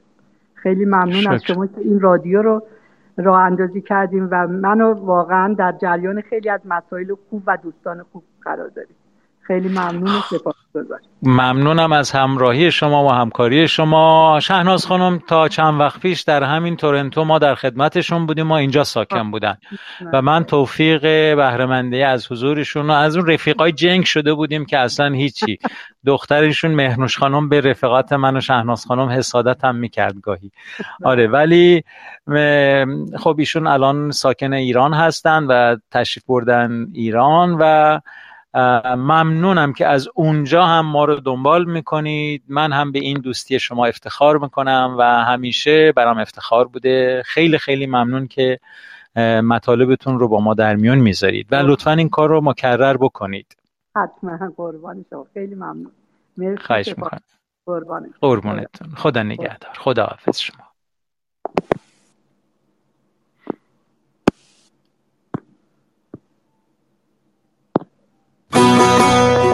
خیلی ممنون از شکر. شما که این رادیو رو راه اندازی کردیم و منو واقعا در جریان خیلی از مسائل خوب و دوستان خوب قرار داریم خیلی ممنون سپاسگزارم ممنونم از همراهی شما و همکاری شما. شهناز خانم تا چند وقت پیش در همین تورنتو ما در خدمتشون بودیم. ما اینجا ساکن بودن. و من توفیق بهرهمندی از حضورشون و از اون رفیقای جنگ شده بودیم که اصلا هیچی. دخترشون مهنوش خانم به رفقات من و شهناز خانم حسادت هم می‌کرد گاهی. آره ولی خب ایشون الان ساکن ایران هستن و تشریف بردن ایران و ممنونم که از اونجا هم ما رو دنبال می‌کنید. من هم به این دوستی شما افتخار می‌کنم و همیشه برام افتخار بوده. خیلی خیلی ممنون که مطالبتون رو با ما در میون می‌ذارید و لطفا این کار رو مکرر بکنید. حتما. قربان شما. خیلی ممنون. مرسی خواهش. می‌کنم. قربان. قربونتون. خدا نگهدار. خدا حافظ شما. Música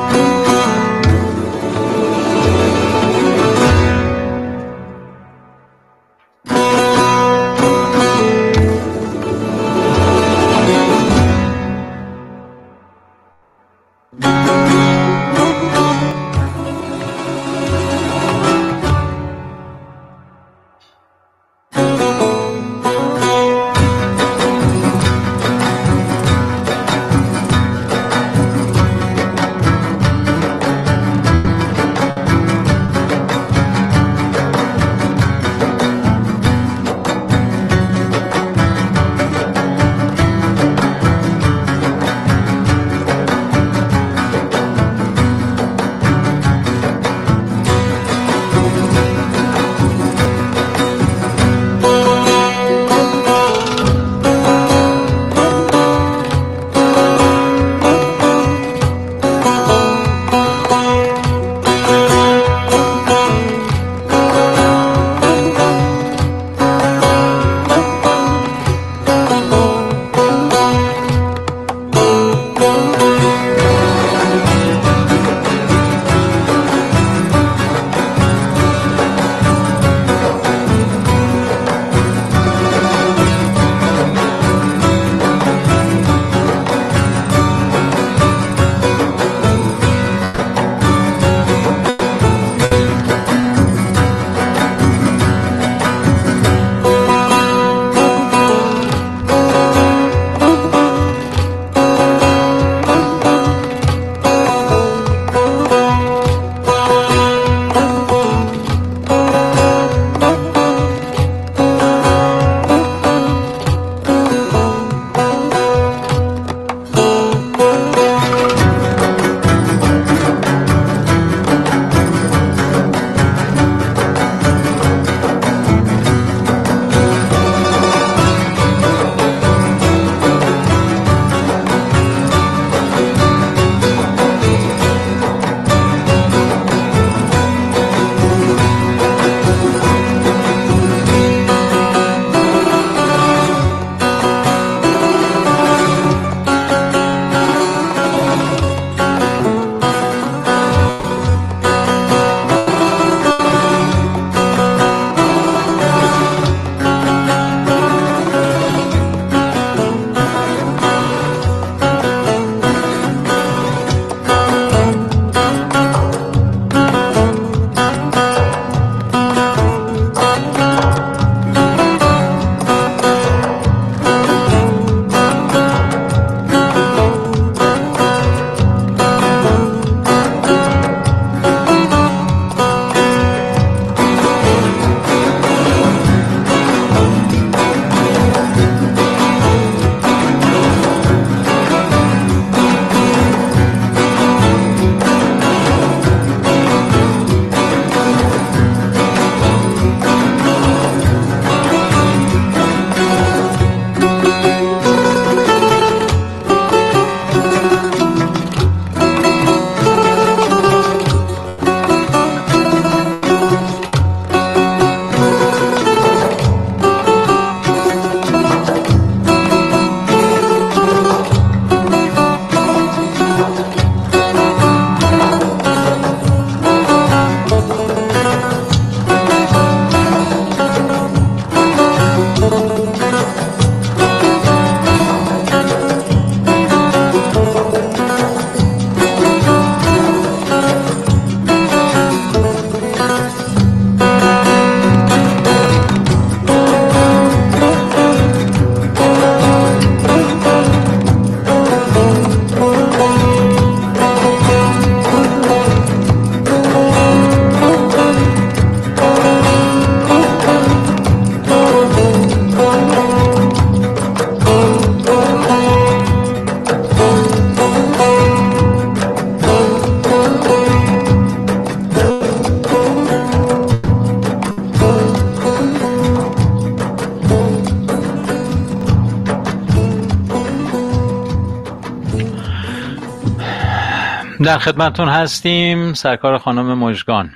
در خدمتون هستیم سرکار خانم مجگان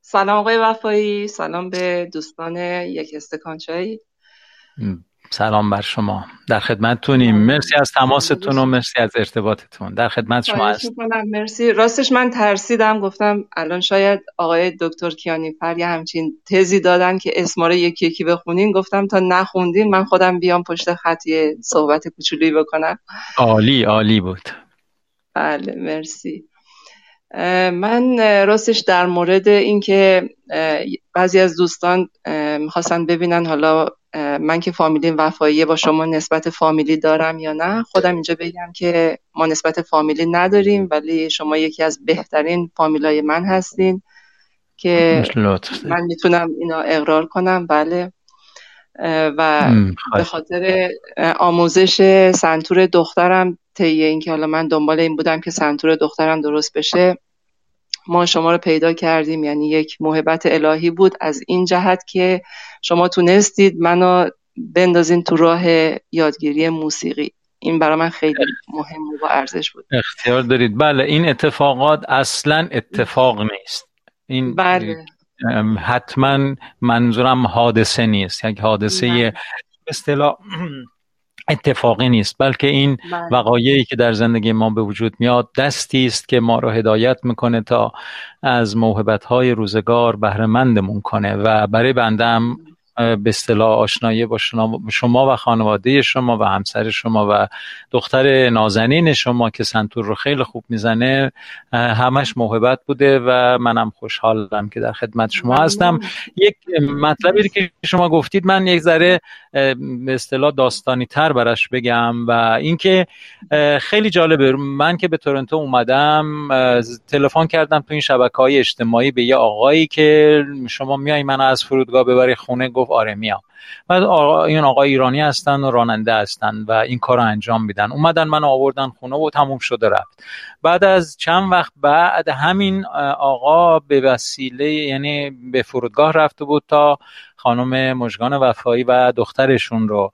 سلام آقای وفایی سلام به دوستان یک استکان چای سلام بر شما. در خدمتتونیم. مرسی از تماستون و مرسی از ارتباطتون. در خدمت شما هست مرسی. راستش من ترسیدم. گفتم الان شاید آقای دکتر کیانی پر یه همچین تزی دادن که اسماره یکی یکی بخونین. گفتم تا نخوندین من خودم بیام پشت خطی صحبت کوچولویی بکنم. عالی عالی بود. بله مرسی. من راستش در مورد اینکه بعضی از دوستان می‌خواستن ببینن حالا من که فامیلی وفایی با شما نسبت فامیلی دارم یا نه؟ خودم اینجا بگم که ما نسبت فامیلی نداریم ولی شما یکی از بهترین فامیلای من هستین که من می‌تونم اینا اقرار کنم. بله. و به خاطر آموزش سنتور دخترم طی اینکه حالا من دنبال این بودم که سنتور دخترم درست بشه ما شما رو پیدا کردیم. یعنی یک محبت الهی بود از این جهت که شما تونستید منو بندازین تو راه یادگیری موسیقی. این برای من خیلی مهم و ارزش بود. اختیار دارید. بله این اتفاقات اصلا اتفاق نیست. این بله. حتما منظورم حادثه نیست. یک حادثه اصطلاح اتفاقی نیست بلکه این بله. وقایعی که در زندگی ما به وجود میاد دستی است که ما را هدایت می‌کنه تا از موهبت های روزگار بهرهمندمون کنه و برای بنده هم به اصطلاح آشنایی با شما و خانواده شما و همسر شما و دختر نازنین شما که سنتور رو خیلی خوب می‌زنه همش محبت بوده و منم خوشحالم که در خدمت شما هستم. یک مطلبی که شما گفتید من یک ذره به اصطلاح داستانی تر برش بگم و اینکه خیلی جالبه. من که به تورنتو اومدم تلفن کردم تو این شبکه های اجتماعی به یه آقایی که شما میای من از فرودگاه ببری خونه گفت آره میام. بعد آقا این آقا ایرانی هستن و راننده هستن و این کار رو انجام میدن. اومدن من آوردن خونه و تموم شده رفت. بعد از چند وقت بعد همین آقا به وسیله یعنی به فرودگاه رفته بود تا خانم مجگان وفایی و دخترشون رو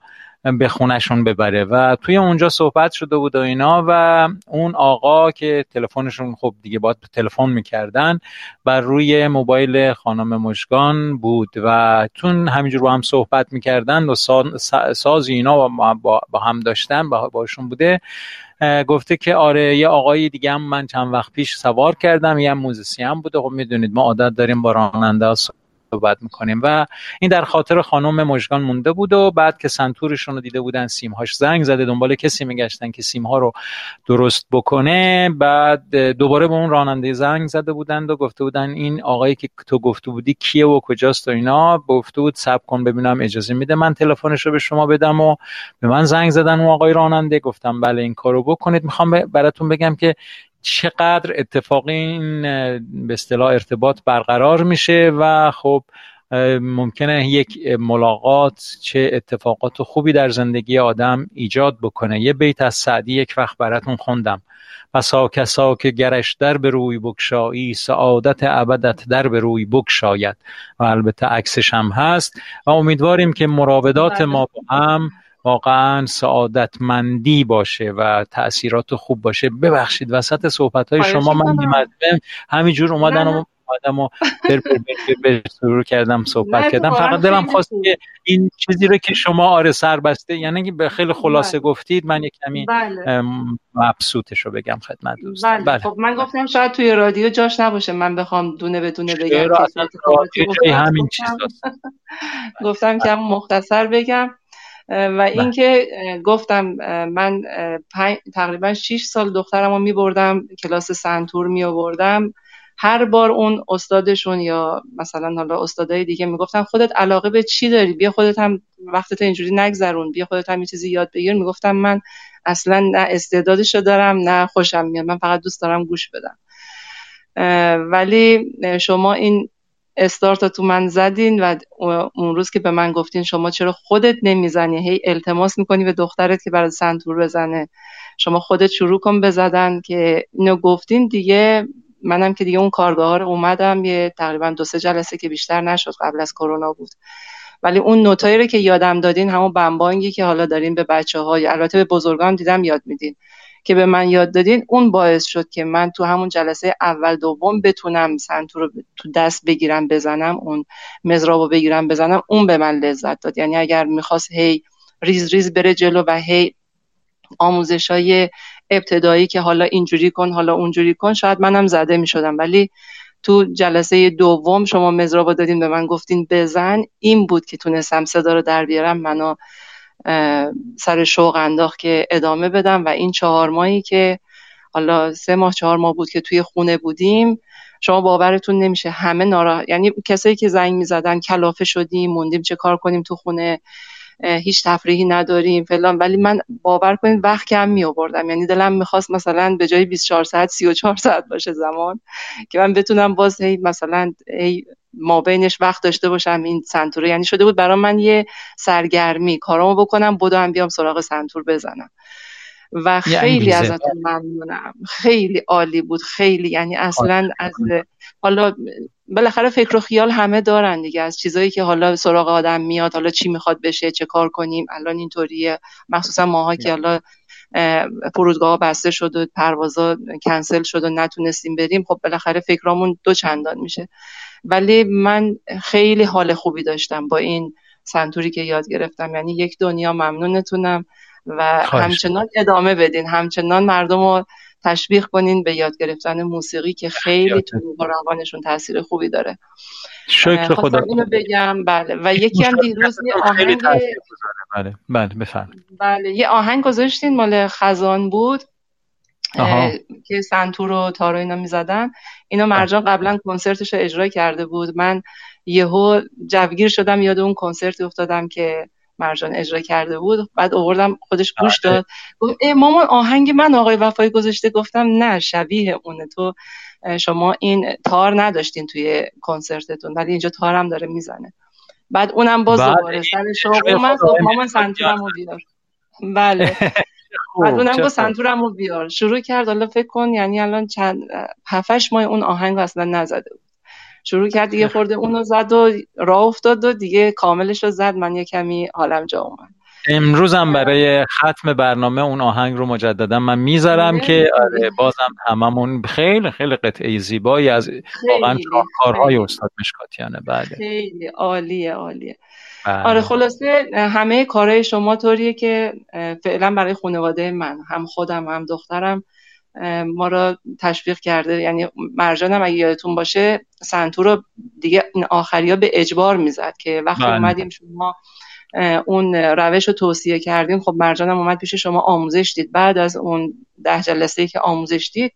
به خونشون ببره. و توی اونجا صحبت شده بود و اینا و اون آقا که تلفنشون خب دیگه باید تلفن می‌کردن بر روی موبایل خانم مشگان بود و چون همینجور با هم صحبت می‌کردن و ساز اینا با, با هم داشتن با باشون بوده. گفته که آره یه آقای دیگه هم من چند وقت پیش سوار کردم یه موزیسین بوده. خب می‌دونید ما عادت داریم با راننده صحبت می‌کنیم. و این در خاطر خانم مژگان مونده بود و بعد که سنتورشون رو دیده بودن سیمهاش زنگ زده دنبال کسی میگشتن که سیمها رو درست بکنه. بعد دوباره به اون راننده زنگ زده بودند و گفته بودن این آقایی که تو گفته بودی کیه و کجاست و اینا. گفته بود سب کن ببینم اجازه میده من تلفنش رو به شما بدم و به من زنگ زدن اون آقای راننده. گفتم بله این کارو بکنید. می‌خوام براتون بگم که چقدر اتفاقی این به اصطلاح ارتباط برقرار میشه و خب ممکنه یک ملاقات چه اتفاقات خوبی در زندگی آدم ایجاد بکنه. یه بیت از سعدی یک وقت براتون خوندم. پسا کسا که گرش در به روی بکشایی سعادت ابدت در به روی بکشاید و البته عکسش هم هست. و امیدواریم که مراودات ما با هم واقعا سعادتمندی باشه و تاثیرات خوب باشه. ببخشید وسط صحبت های شما من همینجور اومدن و اومدم و بر کردم صحبت کردم. فقط دلم خواست که این چیزی رو که شما آره سر بسته یعنی به خیلی خلاصه بله. گفتید من یک کمی بله. مبسوطش رو بگم خدمت دوستان. بله. بله. خب من گفتم شاید توی رادیو جاش نباشه. من بخوام دونه به دونه بگم همین چیز گفتم که مختصر بگم. و بله. اینکه گفتم من تقریبا 6 سال دخترم رو می بردم کلاس سنتور می آوردم هر بار اون استادشون یا مثلا حالا استادای دیگه می‌گفتن خودت علاقه به چی داری؟ بیا خودت هم وقتت اینجوری نگذرون بیا خودت هم یه چیزی یاد بگیر. می‌گفتم من اصلا نه استعدادشو دارم نه خوشم میاد من فقط دوست دارم گوش بدم. ولی شما این استارت تو من زدین و اون روز که به من گفتین شما چرا خودت نمی‌زنی؟ هی التماس می‌کنی به دخترت که برای سنتور بزنه. شما خودت شروع کن بزدن که اینو گفتین دیگه منم که دیگه اون کارگاه رو اومدم. یه تقریبا دو سه جلسه که بیشتر نشد قبل از کرونا بود. ولی اون نوتایی رو که یادم دادین همون بمبانگی که حالا دارین به بچه های البته به بزرگان دیدم یاد میدین. که به من یاد دادین اون باعث شد که من تو همون جلسه اول دوم بتونم سنتور رو تو دست بگیرم بزنم اون مزراب رو بگیرم بزنم اون به من لذت داد. یعنی اگر می‌خواست هی ریز ریز بره جلو و هی آموزش های ابتدایی که حالا اینجوری کن حالا اونجوری کن شاید منم زده می شدم ولی تو جلسه دوم شما مزرابا دادین به من گفتین بزن. این بود که تونستم صدا رو در بیارم منو سر شوق انداخت که ادامه بدم و این چهار ماهی که حالا سه ماه چهار ماه بود که توی خونه بودیم شما باورتون نمیشه همه نارا یعنی کسایی که زنگ می‌زدن کلافه شدیم موندیم چه کار کنیم تو خونه هیچ تفریحی نداریم فلان. ولی من باور کنید وقت کم می آوردم یعنی دلم می‌خواست مثلا به جای 24 ساعت 34 ساعت باشه زمان که من بتونم باز هی مثلا هی ما بینش وقت داشته باشم این سنتور یعنی شده بود برای من یه سرگرمی. کارامو بکنم بودم بیام سراغ سنتور بزنم. و خیلی ازتون ممنونم. خیلی عالی بود. خیلی یعنی اصلا از حالا بالاخره فکر و خیال همه دارن دیگه. از چیزایی که حالا سراغ آدم میاد حالا چی می‌خواد بشه چه کار کنیم الان اینطوریه. مخصوصا ماها که حالا فرودگاه بسته شد و پروازا کنسل شد و نتونستیم بریم. خب بالاخره فکرامون دو چندان میشه. ولی من خیلی حال خوبی داشتم با این سنتوری که یاد گرفتم. یعنی یک دنیا ممنونتونم و همچنان ادامه بدین. همچنان مردم رو تشویق کنین به یاد گرفتن موسیقی که خیلی تو روانشون تاثیر خوبی داره. شکر خدا. اینو بگم. بله. و یکی هم دیروز یه آهنگ بله. بله بفرم بله. یه آهنگ گذاشتین مال خزان بود. که سنتور و تارو اینا می‌زدن. اینا مرجان قبلا کنسرتش رو اجرا کرده بود. من یهو جوگیر شدم یاد اون کنسرتی افتادم که مرجان اجرا کرده بود. بعد آوردم خودش گوش. داد. گفت مامان آهنگ من آقای وفایی گذاشته. گفتم نه شبیه اونه. تو شما این تار نداشتین توی کنسرتتون. ولی اینجا تارم داره می‌زنه. بعد اونم باز. دوباره سر شوق من گفت مامان سنتورم رو بیار. بله. بعد اونم گفت سنتورم رو بیار. شروع کرد حالا فکر کن یعنی الان چند هفتش ماه اون آهنگ اصلا نزده بود. شروع کرد دیگه خورده اونو زد و راه افتاد و دیگه کاملش رو زد. من یه کمی حالم جا اومد. امروزم برای ختم برنامه اون آهنگ رو مجددا من می‌ذارم آره. که آره بازم هممون خیلی خیلی قطعه زیبایی از واقعا کارهای استاد مشکاتیانه بله خیلی عالیه عالیه بله. آره خلاصه همه کارهای شما طوریه که فعلا برای خانواده من هم خودم هم دخترم ما را تشویق کرده یعنی مرجانم اگه یادتون باشه سنتور رو دیگه این آخری ها به اجبار می‌زد که وقتی بله. اومدیم شما اون روش رو توصیه کردیم. خب مرجانم اومد پیش شما آموزش دید. بعد از اون ده جلسه ای که آموزش دید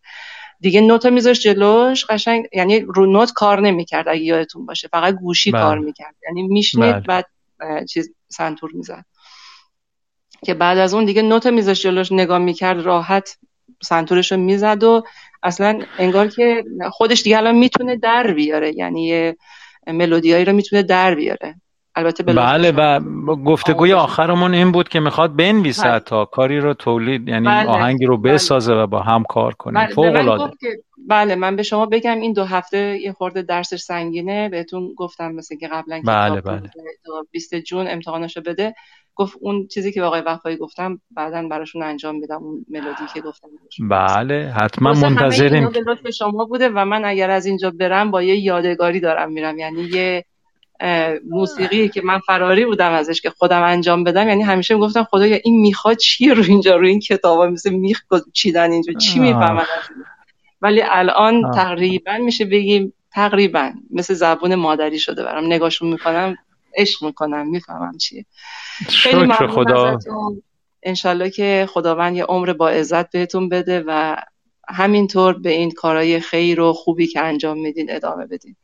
دیگه نوت میذاشت جلوش. قشنگ یعنی رو نوت کار نمی‌کرد اگه یادتون باشه. فقط گوشی بله. کار می‌کرد. یعنی میشنید بله. بعد چیز سنتور می‌زد. که بعد از اون دیگه نوت میذاشت جلوش نگاه می‌کرد راحت سنتورش رو می‌زد و اصلا انگار که خودش دیگه الان می‌تونه در بیاره. یعنی ملودیایی رو می‌تونه در بیاره. البته بله و گفتگوی آخرمون این بود که می‌خواد بنویسه بله. تا کاری رو تولید یعنی بله. آهنگی رو بله. بسازه و با هم کار کنیم بله. فوق العاده بله من به شما بگم این دو هفته یه خورده درسش سنگینه بهتون گفتم مثل که قبلا بله بله. 20 جون امتحانشو بده گفت اون چیزی که آقای وفایی گفتم بعدا براشون انجام میدم اون ملودی که گفتم بله حتما منتظریم به شما بوده و من اگر از اینجا برم با یه یادگاری دارم میرم یعنی یه موسیقی که من فراری بودم ازش که خودم انجام بدم یعنی همیشه می‌گفتم خدایا این می‌خواد چیه رو اینجا رو این کتابا مثل میخ چیدن اینجا چی می‌فهمن؟ ولی الان آه. تقریبا میشه بگیم تقریبا مثل زبون مادری شده برام. نگاهشون می‌کنم عشق می‌کنم می‌فهمم چیه. خیلی خدا. انشالله که خداوند یه عمر با عزت بهتون بده و همینطور به این کارهای خیر و خوبی که انجام میدین ادامه بدین.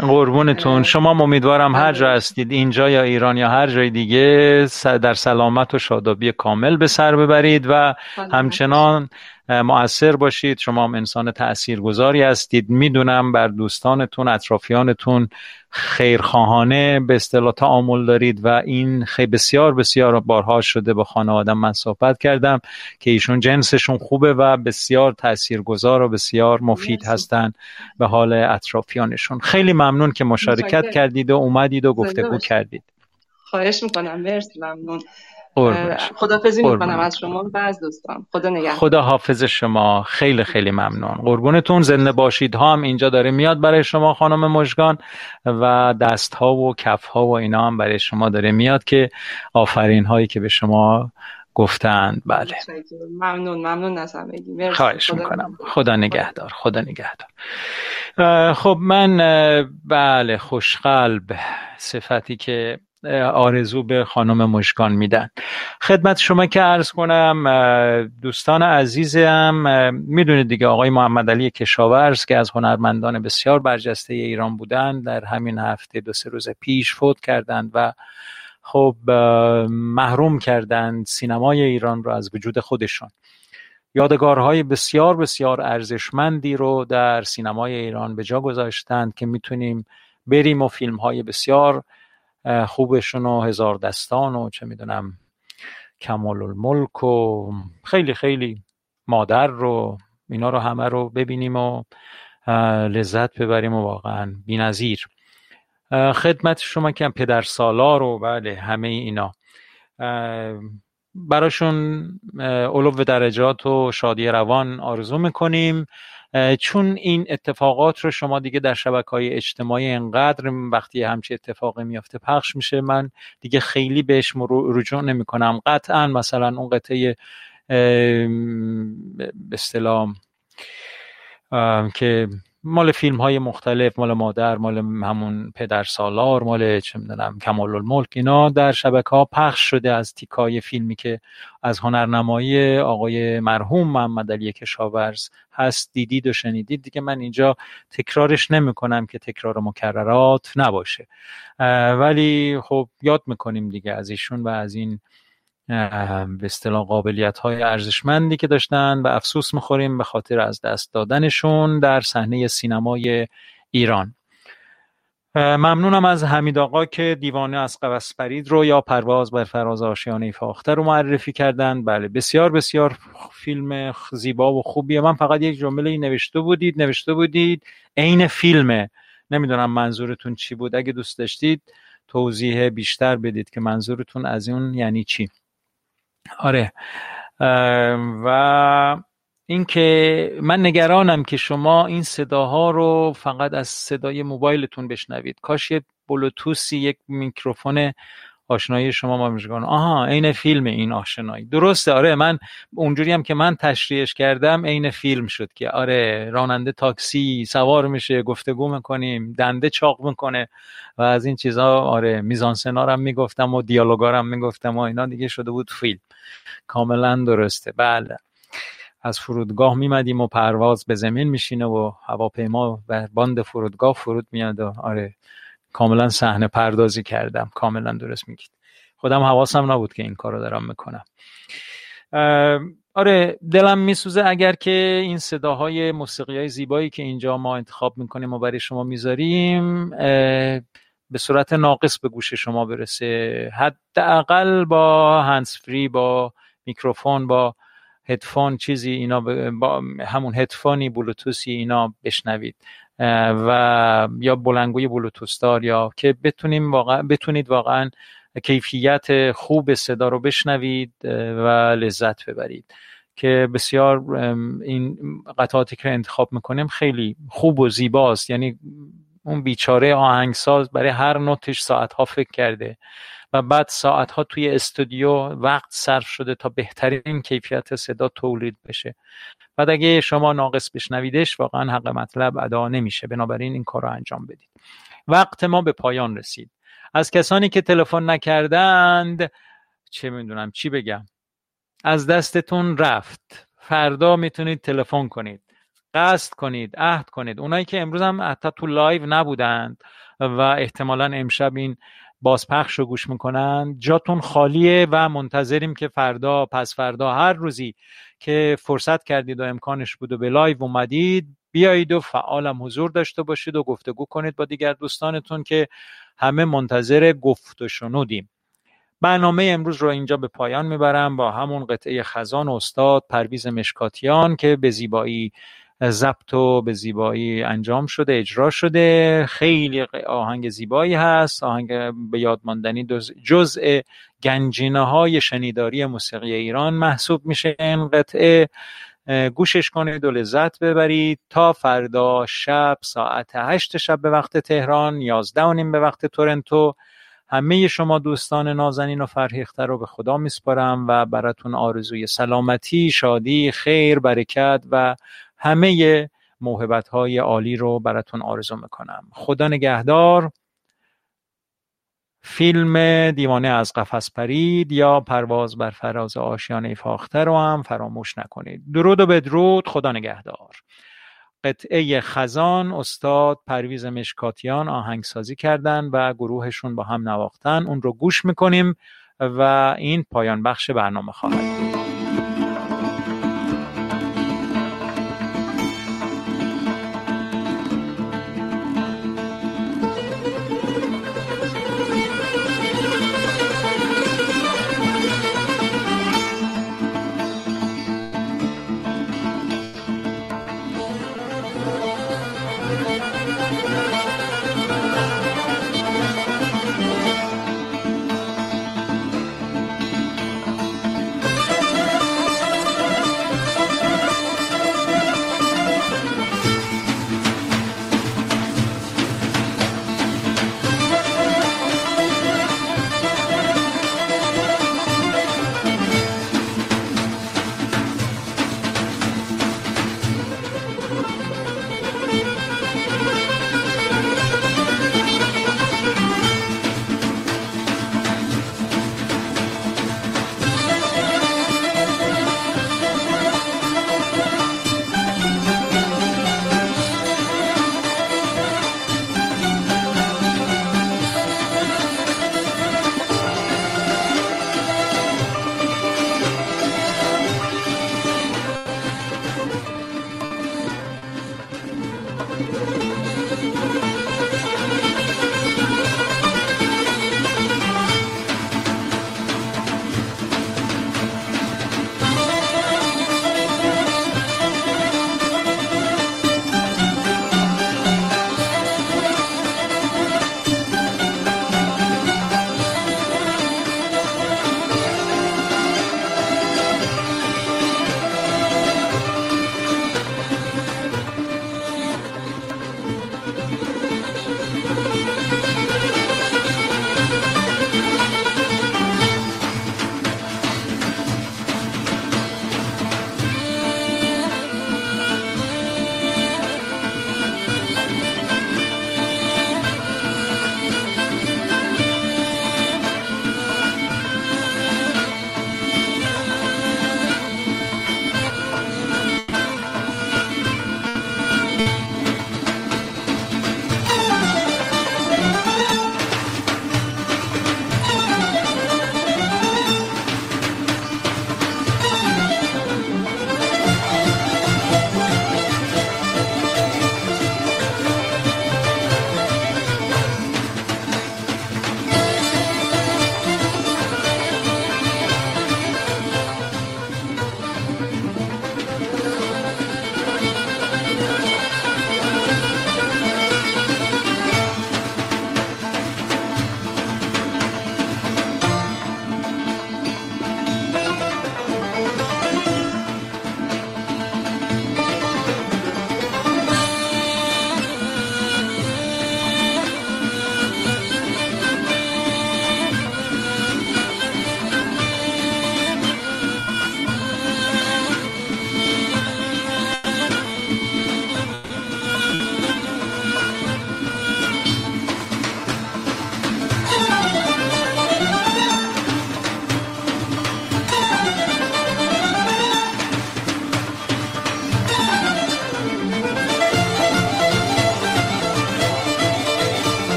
قربونتون. شما امیدوارم هر جا هستید اینجا یا ایران یا هر جای دیگه در سلامت و شادابی کامل به سر ببرید و همچنان مؤثر باشید. شما هم انسان تاثیرگذاری هستید. می‌دونم بر دوستانتون اطرافیانتون خیرخواهانه به اصطلاح تعامل دارید و این خیلی بسیار بسیار بارها شده با خانواده من صحبت کردم که ایشون جنسشون خوبه و بسیار تاثیرگذار و بسیار مفید هستن به حال اطرافیانشون. خیلی ممنون که مشارکت کردید و اومدید و گفتگو کردید. خواهش می‌کنم. مرسی ممنون. خدافزی می‌کنم از شما. و از دوستان. خدا نگهدار. خدا حافظ شما. خیلی خیلی ممنون. قربونتون. زنده باشید. ها هم اینجا داره میاد برای شما خانم مشگان و دست ها و کف ها و اینا هم برای شما داره میاد که آفرین هایی که به شما گفتند. بله. ممنون. ممنون از همگی. خواهش می‌کنم. خدا نگهدار. خدا نگهدار. خب من بله خوشقلب صفتی که آرزو به خانم مشکان میدن. خدمت شما که عرض کنم دوستان عزیزم می‌دونید دیگه آقای محمد علی کشاورز که از هنرمندان بسیار برجسته ایران بودند در همین هفته دو سه روز پیش فوت کردند و خب محروم کردند سینمای ایران رو از وجود خودشون یادگارهای بسیار بسیار ارزشمندی رو در سینمای ایران به جا گذاشتند که می‌تونیم بریم و فیلم های بسیار خوبشون و هزار دستان و چه می‌دونم کمال الملک و خیلی خیلی مادر رو اینا رو همه رو ببینیم و لذت ببریم و واقعا نظیر خدمت شما که پدر سالار و بله همه اینا. براشون علو درجات و شادی روان آرزو می‌کنیم. چون این اتفاقات رو شما دیگه در شبکه های اجتماعی انقدر وقتی همچی اتفاقی میافته پخش میشه من دیگه خیلی بهش رجوع نمی کنم قطعا مثلا اون قطعه به که مال فیلم های مختلف مال مادر مال همون پدر سالار مال چه می‌دونم کمال الملک اینا در شبکه ها پخش شده از تیکای فیلمی که از هنرنمایی آقای مرحوم محمد علی کشاورز هست. دیدید و شنیدید. دیگه من اینجا تکرارش نمی کنم که تکرار مکررات نباشه. ولی خب یاد می‌کنیم دیگه از ایشون و از این به اصطلاح قابلیت های ارزشمندی که داشتن و افسوس می‌خوریم به خاطر از دست دادنشون در صحنه سینمای ایران. ممنونم از حمید آقا که دیوانه از قوس پرید رو یا پرواز بر فراز آشیانه فاخته رو معرفی کردن بله بسیار بسیار فیلم زیبا و خوبیه. من فقط یک جمله نوشته بودید نوشته بودید عین فیلمه نمی‌دونم منظورتون چی بود. اگه دوست داشتید توضیح بیشتر بدید که منظورتون از اون یعنی چی. آره. و اینکه من نگرانم که شما این صداها رو فقط از صدای موبایلتون بشنوید. کاش یه بلوتوسی یک میکروفون آشنایی شما ما میشه آها عین فیلم این آشنایی. درسته آره من اونجوری هم که من تشریحش کردم عین فیلم شد که آره راننده تاکسی سوار میشه گفتگو می‌کنیم دنده چاق می‌کنه و از این چیزها آره میزانسنارم می‌گفتم و دیالوگارم می‌گفتم و اینا دیگه شده بود فیلم. کاملا درسته. بله. از فرودگاه میمدیم و پرواز به زمین میشینه و هواپیما و باند فرودگاه فرود میاد و آره کاملا صحنه پردازی کردم. کاملا درست میگید. خودم حواسم نبود که این کار رو دارم می‌کنم. آره دلم میسوزه اگر که این صداهای موسیقی های زیبایی که اینجا ما انتخاب می‌کنیم و برای شما می‌ذاریم به صورت ناقص به گوش شما برسه. حداقل با هنس فری با میکروفون با هدفون چیزی اینا با همون هدفونی بلوتوسی اینا بشنوید. و یا بلنگوی بلوتوستار یا که بتونیم واقعا بتونید واقعا کیفیت خوب صدا رو بشنوید و لذت ببرید. که بسیار این قطعاتی که انتخاب می‌کنیم خیلی خوب و زیباست. یعنی اون بیچاره آهنگساز برای هر نوتش ساعتها فکر کرده. و بعد ساعتها توی استودیو وقت صرف شده تا بهترین کیفیت صدا تولید بشه. بعد اگه شما ناقص بشنویدش واقعا حق مطلب ادا نمیشه. بنابراین این کار رو انجام بدید. وقت ما به پایان رسید. از کسانی که تلفن نکردند چه می‌دونم چی بگم؟ از دستتون رفت. فردا می‌تونید تلفن کنید. قصد کنید عهد کنید. اونایی که امروز هم حتی تو live نبودند و احتمالا امشب این بازپخش رو گوش می‌کنن. جاتون خالیه و منتظریم که فردا پس فردا هر روزی که فرصت کردید و امکانش بود و به live اومدید بیایید و فعالم حضور داشته باشید و گفتگو کنید با دیگر دوستانتون که همه منتظر گفت و شنودیم. برنامه امروز رو اینجا به پایان می‌برم با همون قطعه خزان استاد پرویز مشکاتیان که به زیبایی ضبط و به زیبایی انجام شده اجرا شده. خیلی آهنگ زیبایی هست. آهنگ به یاد ماندنی جزء گنجینه های شنیداری موسیقی ایران محسوب میشه. این قطعه گوشش کنید و لذت ببرید. تا فردا شب ساعت هشت شب به وقت تهران یازده و نیم به وقت تورنتو. همه شما دوستان نازنین و فرهیخته رو به خدا میسپارم و براتون آرزوی سلامتی، شادی، خیر، برکت و همه موهبت های عالی رو براتون آرزو می‌کنم. خدا نگهدار. فیلم دیوانه از قفس پرید یا پرواز بر فراز آشیانه فاخته رو هم فراموش نکنید. درود و بدرود. خدا نگهدار. قطعه خزان استاد پرویز مشکاتیان آهنگسازی کردن و گروهشون با هم نواختن. اون رو گوش می‌کنیم و این پایان بخش برنامه خواهد بود.